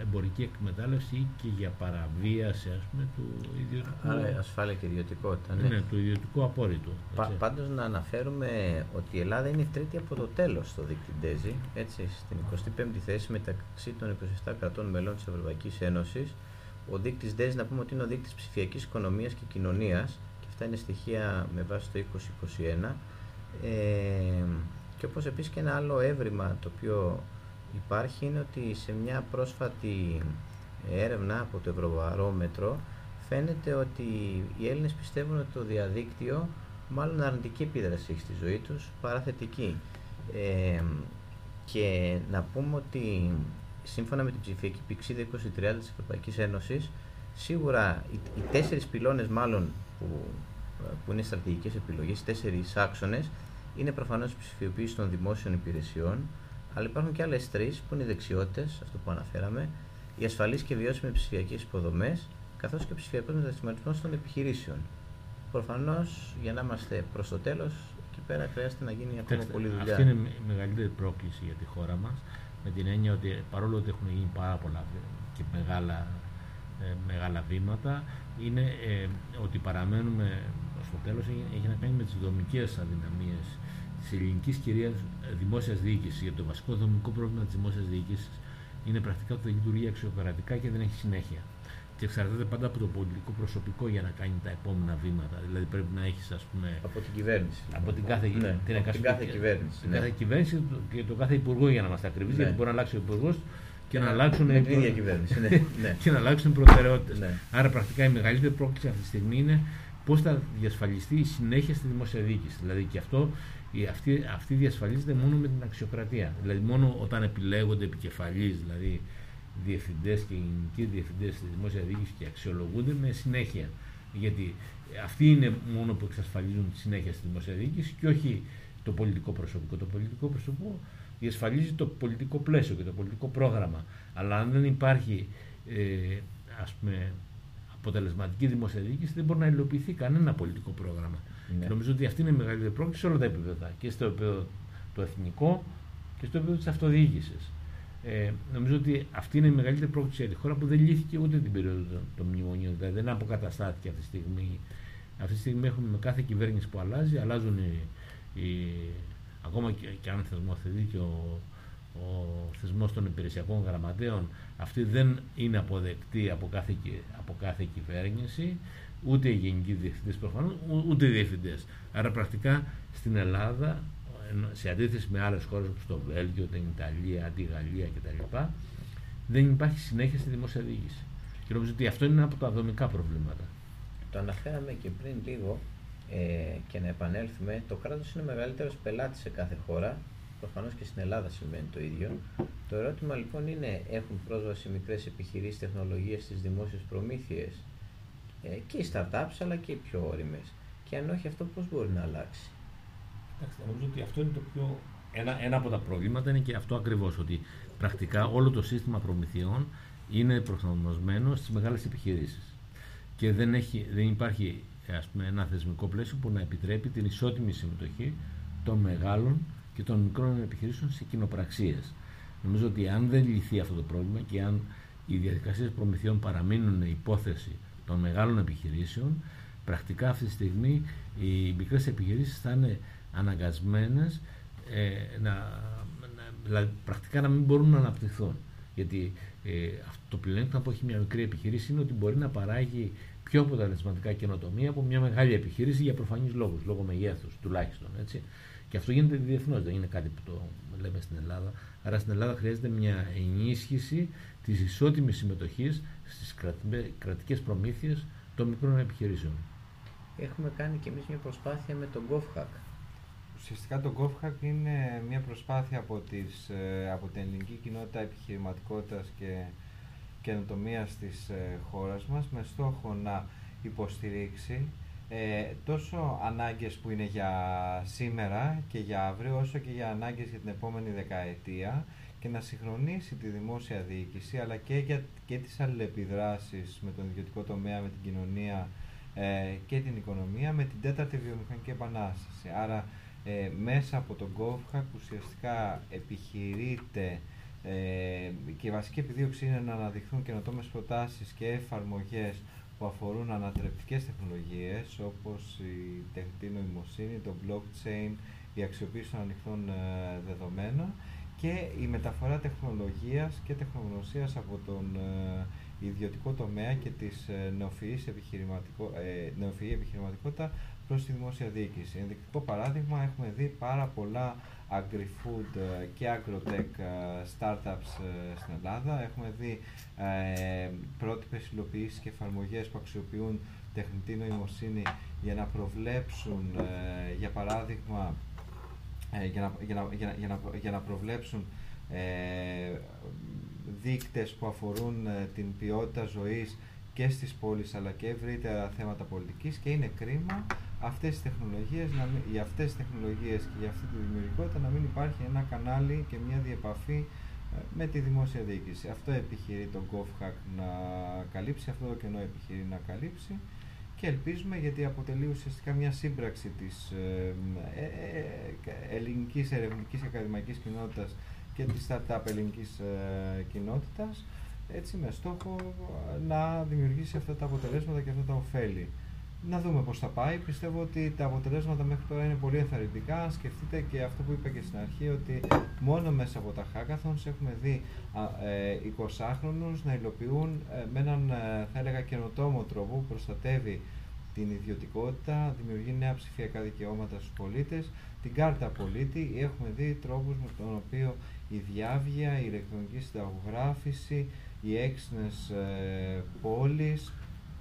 εμπορική εκμετάλλευση και για παραβίαση ας πούμε, του ιδιωτικού. Άρα ασφάλεια και ιδιωτικότητα. Ναι, ναι του ιδιωτικού απόρριτου. Πα, πάντως να αναφέρουμε ότι η Ελλάδα είναι η τρίτη από το τέλος στο δίκτυο DESI, έτσι, στην 25η θέση μεταξύ των 27 κρατών μελών της Ευρωπαϊκής Ένωσης. Ο δείκτης DESI να πούμε ότι είναι ο δείκτης ψηφιακής οικονομίας και κοινωνίας και αυτά είναι στοιχεία με βάση το 2021. Ε, και όπως επίσης και ένα άλλο έβριμα το οποίο υπάρχει είναι ότι σε μια πρόσφατη έρευνα από το Ευρωβαρόμετρο φαίνεται ότι οι Έλληνες πιστεύουν ότι το διαδίκτυο μάλλον αρνητική επίδραση έχει στη ζωή τους παρά θετική. Ε, και να πούμε ότι σύμφωνα με την ψηφιακή πηξίδα 2030 της Ευρωπαϊκής Ένωσης σίγουρα οι, οι τέσσερις πυλώνες μάλλον που, που είναι στρατηγικές επιλογές, οι τέσσερις άξονες είναι προφανώς η ψηφιοποίηση των δημόσιων υπηρεσιών, αλλά υπάρχουν και άλλες τρεις που είναι οι δεξιότητες, αυτό που αναφέραμε, οι ασφαλείς και βιώσιμες ψηφιακές υποδομές, καθώς και ο ψηφιακός μετασχηματισμός των επιχειρήσεων. Προφανώς, για να είμαστε προς το τέλος, εκεί πέρα χρειάζεται να γίνει ακόμα πολύ δουλειά. Αυτή είναι η μεγαλύτερη πρόκληση για τη χώρα μας, με την έννοια ότι παρόλο ότι έχουν γίνει πάρα πολλά και μεγάλα, ε, μεγάλα βήματα, είναι ε, ότι παραμένουμε στο τέλος έχει, έχει να κάνει με τις δομικές αδυναμίες της ελληνικής κυρίας δημόσιας διοίκησης. Γιατί το βασικό δομικό πρόβλημα της δημόσιας διοίκησης είναι πρακτικά ότι δεν λειτουργεί αξιοκρατικά και δεν έχει συνέχεια. Και εξαρτάται πάντα από το πολιτικό προσωπικό για να κάνει τα επόμενα βήματα. Δηλαδή πρέπει να έχεις, ας πούμε. Από την κυβέρνηση. Από την κάθε, ναι, την από την κάθε κυβέρνηση. Την ναι. κάθε κυβέρνηση και το κάθε υπουργό για να είμαστε ακριβείς. Ναι. Γιατί μπορεί να αλλάξει ο υπουργός και να, αλλάξουν. την ίδια κυβέρνηση. ναι. [LAUGHS] ναι. και να αλλάξουν προτεραιότητες. Ναι. Άρα πρακτικά η μεγαλύτερη πρόκληση αυτή τη στιγμή είναι πώς θα διασφαλιστεί η συνέχεια στη δημόσια διοίκηση. Δηλαδή και αυτό αυτή, αυτή διασφαλίζεται μόνο με την αξιοκρατία. Δηλαδή μόνο όταν επιλέγονται επικεφαλείς, δηλαδή διευθυντές και γενικοί διευθυντές στη δημόσιας διοίκησης και αξιολογούνται με συνέχεια. Γιατί αυτοί είναι μόνο που εξασφαλίζουν τη συνέχεια στη δημόσια διοίκηση και όχι το πολιτικό προσωπικό. Το πολιτικό προσωπικό διασφαλίζει το πολιτικό πλαίσιο και το πολιτικό πρόγραμμα. Αλλά αν δεν υπάρχει ε, ας πούμε, αποτελεσματική δημόσια διοίκηση, δεν μπορεί να υλοποιηθεί κανένα πολιτικό πρόγραμμα. Ναι. νομίζω ότι αυτή είναι η μεγαλύτερη πρόκληση σε όλα τα επίπεδα. Και στο επίπεδο το εθνικό και στο επίπεδο της αυτοδιοίκησης. Ε, νομίζω ότι αυτή είναι η μεγαλύτερη πρόκληση για τη χώρα που δεν λύθηκε ούτε την περίοδο των μνημονίων. Δηλαδή δεν αποκαταστάθηκε αυτή τη στιγμή. Αυτή τη στιγμή έχουμε με κάθε κυβέρνηση που αλλάζει, αλλάζουν οι, οι, ακόμα και, και αν θεσμό θετεί και ο, ο θεσμός των υπηρεσιακών γραμματέων, αυτή δεν είναι αποδεκτή από κάθε, από κάθε κυβέρνηση ούτε οι γενικοί διευθυντές προφανώς, ούτε οι διευθυντές. Άρα πρακτικά στην Ελλάδα, σε αντίθεση με άλλες χώρες όπως το Βέλγιο, την Ιταλία, τη Γαλλία κτλ., δεν υπάρχει συνέχεια στη δημόσια διοίκηση. Και νομίζω ότι αυτό είναι ένα από τα δομικά προβλήματα. Το αναφέραμε και πριν λίγο ε, και να επανέλθουμε. Το κράτος είναι μεγαλύτερος πελάτης σε κάθε χώρα. Προφανώς και στην Ελλάδα σημαίνει το ίδιο. Το ερώτημα λοιπόν είναι, έχουν πρόσβαση μικρές επιχειρήσεις τεχνολογία στις δημόσιες προμήθειες; ε, και οι startups αλλά και οι πιο όριμες. Και αν όχι αυτό πώς μπορεί να αλλάξει; Εντάξει, νομίζω ότι αυτό είναι το πιο... Ένα, ένα από τα προβλήματα είναι και αυτό ακριβώς, ότι πρακτικά όλο το σύστημα προμηθειών είναι προσαρμοσμένο στις μεγάλες επιχειρήσεις. Και δεν, έχει, δεν υπάρχει ας πούμε, ένα θεσμικό πλαίσιο που να επιτρέπει την ισότιμη συμμετοχή των μεγάλων και των μικρών επιχειρήσεων σε κοινοπραξίες. Νομίζω ότι αν δεν λυθεί αυτό το πρόβλημα και αν οι διαδικασίες προμηθειών παραμείνουν υπόθεση των μεγάλων επιχειρήσεων, πρακτικά αυτή τη στιγμή οι μικρές επιχειρήσεις θα είναι αναγκασμένες ε, να, δηλαδή πρακτικά να μην μπορούν να αναπτυχθούν. Γιατί ε, αυτό το πλεονέκτημα που έχει μια μικρή επιχείρηση είναι ότι μπορεί να παράγει πιο αποτελεσματικά καινοτομία από μια μεγάλη επιχείρηση για προφανείς λόγους, λόγω μεγέθους τουλάχιστον. Έτσι. Και αυτό γίνεται διεθνώς, δεν είναι κάτι που το λέμε στην Ελλάδα. Άρα στην Ελλάδα χρειάζεται μια ενίσχυση της ισότιμης συμμετοχής στις κρατικές προμήθειες των μικρών επιχειρήσεων. Έχουμε κάνει και εμείς μια προσπάθεια με τον GovHack. Ουσιαστικά το GovHack είναι μια προσπάθεια από, τις, ε, από την ελληνική κοινότητα επιχειρηματικότητας και καινοτομίας της ε, χώρας μας με στόχο να υποστηρίξει ε, τόσο ανάγκες που είναι για σήμερα και για αύριο, όσο και για ανάγκες για την επόμενη δεκαετία και να συγχρονίσει τη δημόσια διοίκηση αλλά και, για, και τις αλληλεπιδράσεις με τον ιδιωτικό τομέα, με την κοινωνία ε, και την οικονομία με την τέταρτη βιομηχανική επανάσταση. Άρα ε, μέσα από τον GovHack ουσιαστικά επιχειρείται ε, και η βασική επιδίωξη είναι να αναδειχθούν καινοτόμες προτάσεις και εφαρμογές που αφορούν ανατρεπτικές τεχνολογίες όπως η τεχνητή νοημοσύνη, το blockchain, η αξιοποίηση των ανοιχτών ε, δεδομένων και η μεταφορά τεχνολογίας και τεχνογνωσίας από τον ε, ιδιωτικό τομέα και της ε, νεοφυής επιχειρηματικο, νεοφυή επιχειρηματικότητα προς τη δημόσια διοίκηση. Ενδεικτικό παράδειγμα έχουμε δει πάρα πολλά agri-food ε, και agro-tech ε, startups ε, στην Ελλάδα. Έχουμε δει ε, πρότυπες υλοποιήσεις και εφαρμογές που αξιοποιούν τεχνητή νοημοσύνη για να προβλέψουν, για παράδειγμα, για, να, για, να, για, να, για, να, προβλέψουν ε, δείκτες που αφορούν την ποιότητα ζωής και στις πόλεις αλλά και ευρύτερα θέματα πολιτικής και είναι κρίμα αυτές τις τεχνολογίες, να μην, για αυτές τις τεχνολογίες και για αυτή τη δημιουργικότητα να μην υπάρχει ένα κανάλι και μια διεπαφή ε, με τη δημόσια διοίκηση. Αυτό επιχειρεί το GovHack να καλύψει, αυτό το κενό επιχειρεί να καλύψει και ελπίζουμε γιατί αποτελεί ουσιαστικά μια σύμπραξη της ε, ε, ε ελληνικής ερευνητικής και ακαδημαϊκής κοινότητας και της startup ελληνικής ε, κοινότητας έτσι με στόχο να δημιουργήσει αυτά τα αποτελέσματα και αυτά τα ωφέλη να δούμε πώς θα πάει. Πιστεύω ότι τα αποτελέσματα μέχρι τώρα είναι πολύ ενθαρρυντικά. Σκεφτείτε και αυτό που είπα και στην αρχή, ότι μόνο μέσα από τα hackathons έχουμε δει ε, 20χρονους να υλοποιούν ε, με έναν, ε, θα έλεγα, καινοτόμο τρόπο που προστατεύει την ιδιωτικότητα, δημιουργεί νέα ψηφιακά δικαιώματα στους πολίτες, την κάρτα πολίτη. Έχουμε δει τρόπους με τον οποίο η διάβγεια, η ηλεκτρονική συνταγογράφηση, οι έξινες ε, πόλεις,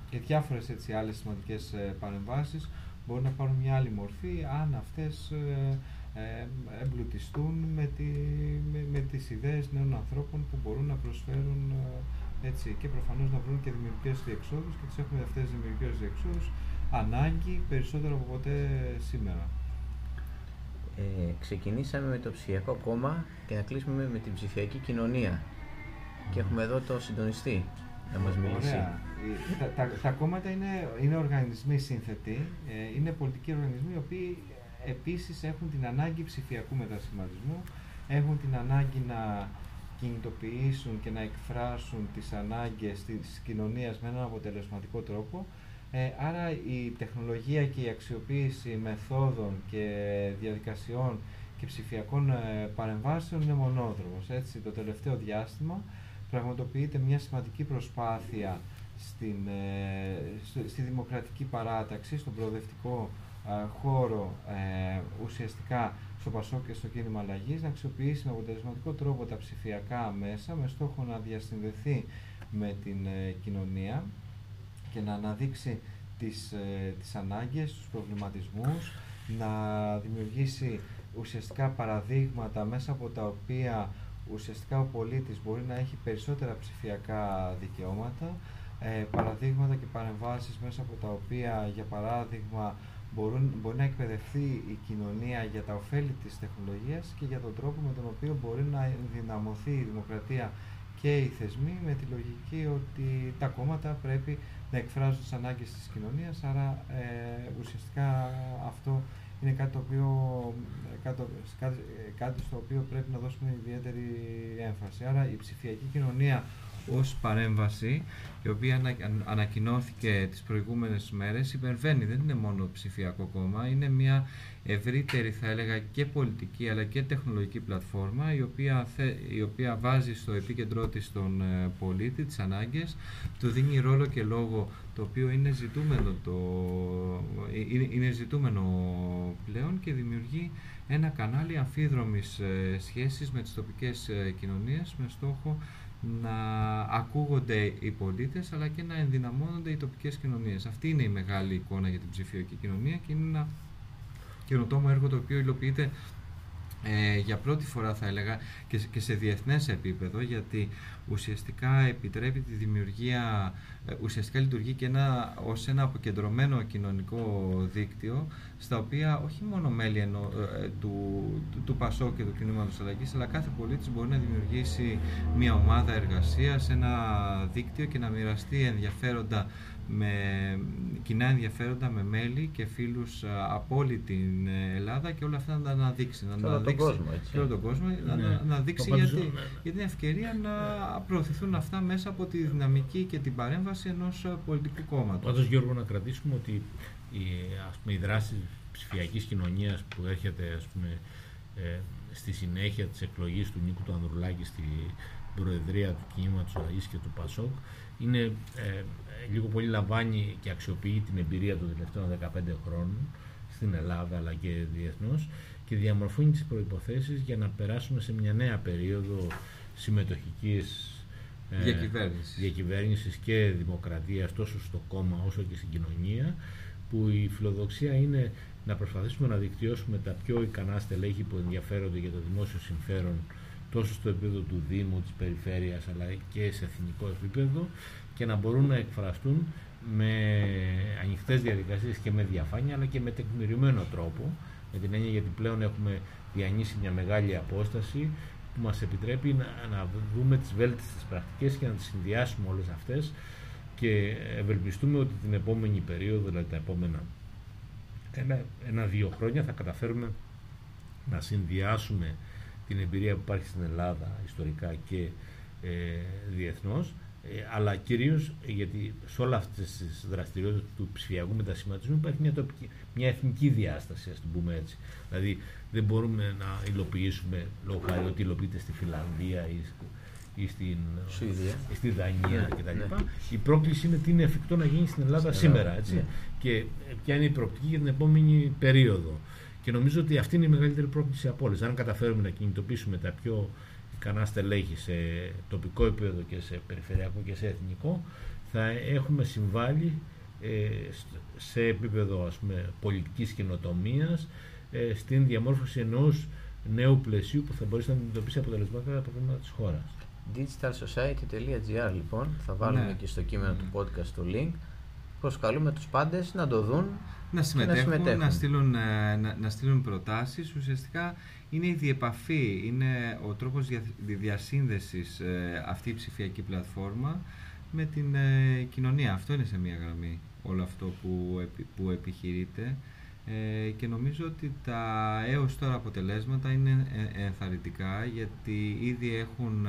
και διάφορες έτσι άλλες σημαντικές ε, παρεμβάσεις μπορούν να πάρουν μια άλλη μορφή αν αυτές ε, ε, εμπλουτιστούν με, τη, με, με τις ιδέες νέων ανθρώπων που μπορούν να προσφέρουν έτσι, και προφανώς να βρουν και δημιουργικές διεξόδους και τις έχουμε αυτές τις δημιουργικές διεξόδους ανάγκη περισσότερο από ποτέ σήμερα. Ε, ξεκινήσαμε με το ψηφιακό κόμμα και να κλείσουμε με την ψηφιακή κοινωνία. Και έχουμε εδώ το συντονιστή να μας μιλήσει. Ωραία. Τα, τα, τα, κόμματα είναι, είναι οργανισμοί σύνθετοι, ε, είναι πολιτικοί οργανισμοί οι οποίοι επίσης έχουν την ανάγκη ψηφιακού μετασχηματισμού, έχουν την ανάγκη να κινητοποιήσουν και να εκφράσουν τις ανάγκες της κοινωνίας με έναν αποτελεσματικό τρόπο. Ε, άρα η τεχνολογία και η αξιοποίηση μεθόδων και διαδικασιών και ψηφιακών ε, παρεμβάσεων είναι μονόδρομος. Έτσι, το τελευταίο διάστημα πραγματοποιείται μια σημαντική προσπάθεια στην, ε, στη δημοκρατική παράταξη, στον προοδευτικό ε, χώρο ε, ουσιαστικά στο Πασό και στο κίνημα αλλαγής, να αξιοποιήσει με αποτελεσματικό τρόπο τα ψηφιακά μέσα με στόχο να διασυνδεθεί με την κοινωνία και να αναδείξει τις, τις ανάγκες, τους προβληματισμούς, να δημιουργήσει ουσιαστικά παραδείγματα μέσα από τα οποία ουσιαστικά ο πολίτης μπορεί να έχει περισσότερα ψηφιακά δικαιώματα, ε, παραδείγματα και παρεμβάσεις μέσα από τα οποία, για παράδειγμα, μπορούν, μπορεί να εκπαιδευτεί η κοινωνία για τα ωφέλη της τεχνολογίας και για τον τρόπο με τον οποίο μπορεί να δυναμωθεί η δημοκρατία και οι θεσμοί με τη λογική ότι τα κόμματα πρέπει να εκφράζουν τις ανάγκες της κοινωνίας, άρα ε, ουσιαστικά αυτό είναι κάτι, το οποίο, κάτι, κάτι στο οποίο πρέπει να δώσουμε ιδιαίτερη έμφαση. Άρα η ψηφιακή κοινωνία ως παρέμβαση, η οποία ανακοινώθηκε τις προηγούμενες μέρες, υπερβαίνει, δεν είναι μόνο ψηφιακό κόμμα, είναι μια ευρύτερη θα έλεγα και πολιτική αλλά και τεχνολογική πλατφόρμα η οποία, η οποία βάζει στο επίκεντρό της τον ε, πολίτη, τις ανάγκες, του δίνει ρόλο και λόγο το οποίο είναι ζητούμενο, το, ε, είναι, είναι ζητούμενο πλέον και δημιουργεί ένα κανάλι αμφίδρομης ε, σχέσης με τις τοπικές κοινωνίες με στόχο να ακούγονται οι πολίτες αλλά και να ενδυναμώνονται οι τοπικές κοινωνίες. Αυτή είναι η μεγάλη εικόνα για την ψηφιακή κοινωνία και είναι ένα καινοτόμο έργο το οποίο υλοποιείται ε, για πρώτη φορά θα έλεγα και, και σε διεθνές επίπεδο γιατί ουσιαστικά επιτρέπει τη δημιουργία, ε, ουσιαστικά λειτουργεί και ένα, ως ένα αποκεντρωμένο κοινωνικό δίκτυο στα οποία όχι μόνο μέλη εννο, ε, του, του, του ΠΑΣΟ και του Κινήματος Αλλαγής αλλά κάθε πολίτης μπορεί να δημιουργήσει μια ομάδα εργασίας, ένα δίκτυο και να μοιραστεί ενδιαφέροντα με κοινά ενδιαφέροντα με μέλη και φίλους από όλη την Ελλάδα και όλα αυτά να τα αναδείξει. Να όλο τον κόσμο, έτσι. Και όλο τον κόσμο, να, ναι. να δείξει γιατί, ναι, ναι. για την ευκαιρία να προωθηθούν αυτά μέσα από τη δυναμική και την παρέμβαση ενός πολιτικού κόμματος. Πάντως Γιώργο να κρατήσουμε ότι η, ας πούμε, η δράση ψηφιακής κοινωνίας που έρχεται ας πούμε, ε, στη συνέχεια της εκλογής του Νίκου του Ανδρουλάκη στην Προεδρία του Κινήματος Αλλαγής και του ΠΑΣΟΚ είναι ε, λίγο πολύ λαμβάνει και αξιοποιεί την εμπειρία των τελευταίων 15 χρόνων στην Ελλάδα αλλά και διεθνώς και διαμορφώνει τις προϋποθέσεις για να περάσουμε σε μια νέα περίοδο συμμετοχικής ε, διακυβέρνησης. διακυβέρνησης και δημοκρατίας τόσο στο κόμμα όσο και στην κοινωνία που η φιλοδοξία είναι να προσπαθήσουμε να δικτυώσουμε τα πιο ικανά στελέχη που ενδιαφέρονται για το δημόσιο συμφέρον τόσο στο επίπεδο του Δήμου, της Περιφέρειας αλλά και σε εθνικό επίπεδο και να μπορούν να εκφραστούν με ανοιχτές διαδικασίες και με διαφάνεια αλλά και με τεκμηριωμένο τρόπο. Με την έννοια γιατί πλέον έχουμε διανύσει μια μεγάλη απόσταση που μας επιτρέπει να, να δούμε τις βέλτιστες πρακτικές και να τις συνδυάσουμε όλες αυτές και ευελπιστούμε ότι την επόμενη περίοδο, δηλαδή τα επόμενα ένα, ένα-δύο χρόνια θα καταφέρουμε να συνδυάσουμε την εμπειρία που υπάρχει στην Ελλάδα ιστορικά και ε, διεθνώς Ε, αλλά κυρίως γιατί σε όλα αυτές τις δραστηριότητες του ψηφιακού μετασχηματισμού υπάρχει μια, τοπική, μια εθνική διάσταση, ας την πούμε έτσι. Δηλαδή δεν μπορούμε να υλοποιήσουμε λόγω χάρη ότι υλοποιείται στη Φιλανδία ή, ή στην, στη Δανία ναι, κτλ. Ναι. Η πρόκληση είναι τι είναι εφικτό να γίνει στην Ελλάδα σήμερα. Έτσι. Ναι. Και ποια είναι η προοπτική για την επόμενη περίοδο. Και νομίζω ότι αυτή είναι η μεγαλύτερη πρόκληση από όλες. Αν καταφέρουμε να κινητοποιήσουμε τα πιο ικανά στελέχη σε τοπικό επίπεδο και σε περιφερειακό και σε εθνικό, θα έχουμε συμβάλει ε, σε επίπεδο ας πούμε, πολιτικής καινοτομίας ε, στην διαμόρφωση ενός νέου πλαισίου που θα μπορέσει να αντιμετωπίσεις αποτελεσματικά τα προβλήματα της χώρας. digitalsociety.gr λοιπόν, θα βάλουμε ναι. και στο κείμενο του podcast το link. Προσκαλούμε τους πάντες να το δουν να συμμετέχουν, να, να, στείλουν, ε, να, να στείλουν προτάσεις. Ουσιαστικά είναι η διεπαφή, είναι ο τρόπος δια, διασύνδεσης ε, αυτή η ψηφιακή πλατφόρμα με την ε, κοινωνία. Αυτό είναι σε μία γραμμή όλο αυτό που, που επιχειρείται ε, και νομίζω ότι τα έως τώρα αποτελέσματα είναι ενθαρρυντικά γιατί ήδη έχουν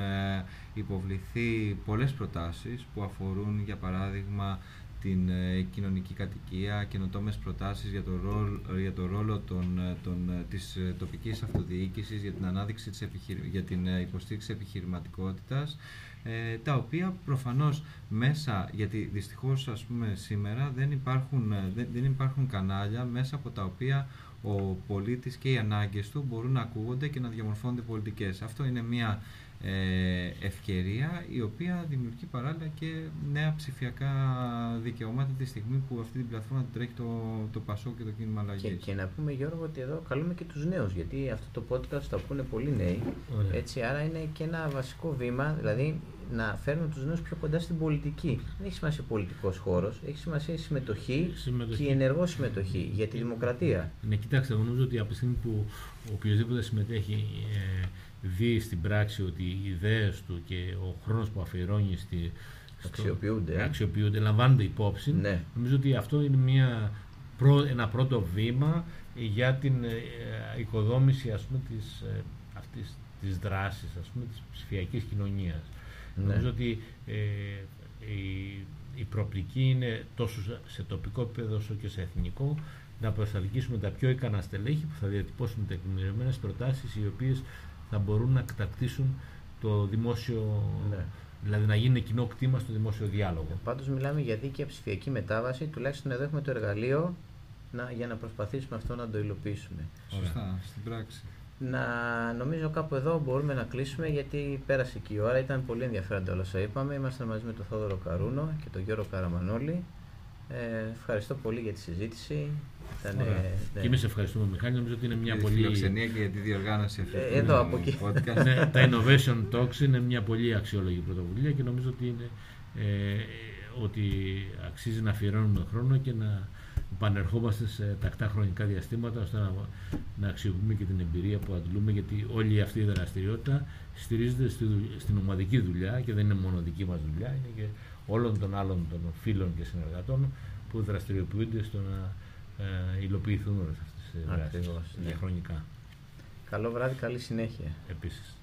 υποβληθεί πολλές προτάσεις που αφορούν για παράδειγμα την ε, κοινωνική κατοικία, καινοτόμες προτάσεις για το ρόλο, για το ρόλο των, ε, των, ε, της τοπικής αυτοδιοίκησης, για την ανάδειξη της για την υποστήριξη επιχειρηματικότητας, τα οποία προφανώς μέσα, γιατί δυστυχώς ας πούμε σήμερα δεν υπάρχουν, δεν, δεν υπάρχουν κανάλια μέσα από τα οποία ο πολίτης και οι ανάγκες του μπορούν να ακούγονται και να διαμορφώνονται πολιτικές. Αυτό είναι μια ε, ευκαιρία η οποία δημιουργεί παράλληλα και νέα ψηφιακά δικαιώματα τη στιγμή που αυτή την πλατφόρμα τρέχει το, το Πασό και το κίνημα αλλαγής. Και, και, να πούμε Γιώργο ότι εδώ καλούμε και τους νέους γιατί αυτό το podcast το ακούνε πολύ νέοι έτσι, άρα είναι και ένα βασικό βήμα δηλαδή να φέρνουμε τους νέους πιο κοντά στην πολιτική. Δεν έχει σημασία πολιτικός χώρος, έχει σημασία η συμμετοχή, συμμετοχή. και η ενεργό συμμετοχή για τη δημοκρατία. Ναι, κοιτάξτε, νομίζω ότι από τη στιγμή που οποιοδήποτε συμμετέχει ε, δει στην πράξη ότι οι ιδέες του και ο χρόνος που αφιερώνει στη, αξιοποιούνται, αξιοποιούνται λαμβάνονται υπόψη. Ναι. Νομίζω ότι αυτό είναι μια, ένα πρώτο βήμα για την ε, οικοδόμηση ας πούμε, της, ε, αυτής της δράσης, ας πούμε, της ψηφιακής κοινωνίας. Ναι. Νομίζω ότι ε, η, η προοπτική είναι τόσο σε τοπικό επίπεδο όσο και σε εθνικό να προσελκύσουμε τα πιο ικανά στελέχη που θα διατυπώσουν τεκμηριωμένες προτάσεις οι οποίες θα μπορούν να κατακτήσουν το δημόσιο. Ναι. Δηλαδή να γίνει κοινό κτήμα στο δημόσιο διάλογο. Πάντως μιλάμε για δίκαια ψηφιακή μετάβαση. Τουλάχιστον εδώ έχουμε το εργαλείο να, για να προσπαθήσουμε αυτό να το υλοποιήσουμε. Σωστά, στην πράξη. Να νομίζω κάπου εδώ μπορούμε να κλείσουμε γιατί πέρασε και η ώρα. Ήταν πολύ ενδιαφέροντα όλα όσα είπαμε. Είμαστε μαζί με τον Θόδωρο Καρούνο και τον Γιώργο Καραμανόλη. Ε, ευχαριστώ πολύ για τη συζήτηση. Ήταν, ναι. Και εμείς ευχαριστούμε, Μιχάλη. Νομίζω ότι είναι μια πολύ. φιλοξενία και για τη διοργάνωση αυτή. Ε, εδώ από εκεί. ναι, τα Innovation Talks είναι μια πολύ αξιόλογη πρωτοβουλία και νομίζω ότι, είναι, ε, ότι αξίζει να αφιερώνουμε χρόνο και να επανερχόμαστε σε τακτά χρονικά διαστήματα ώστε να, να αξιοποιούμε και την εμπειρία που αντλούμε γιατί όλη αυτή η δραστηριότητα στηρίζεται στη, στην ομαδική δουλειά και δεν είναι μόνο δική μας δουλειά, είναι και όλων των άλλων των φίλων και συνεργατών που δραστηριοποιούνται στο να ε, υλοποιηθούν όλες αυτές τις δράσεις διαχρονικά. Καλό βράδυ, καλή συνέχεια. Επίσης.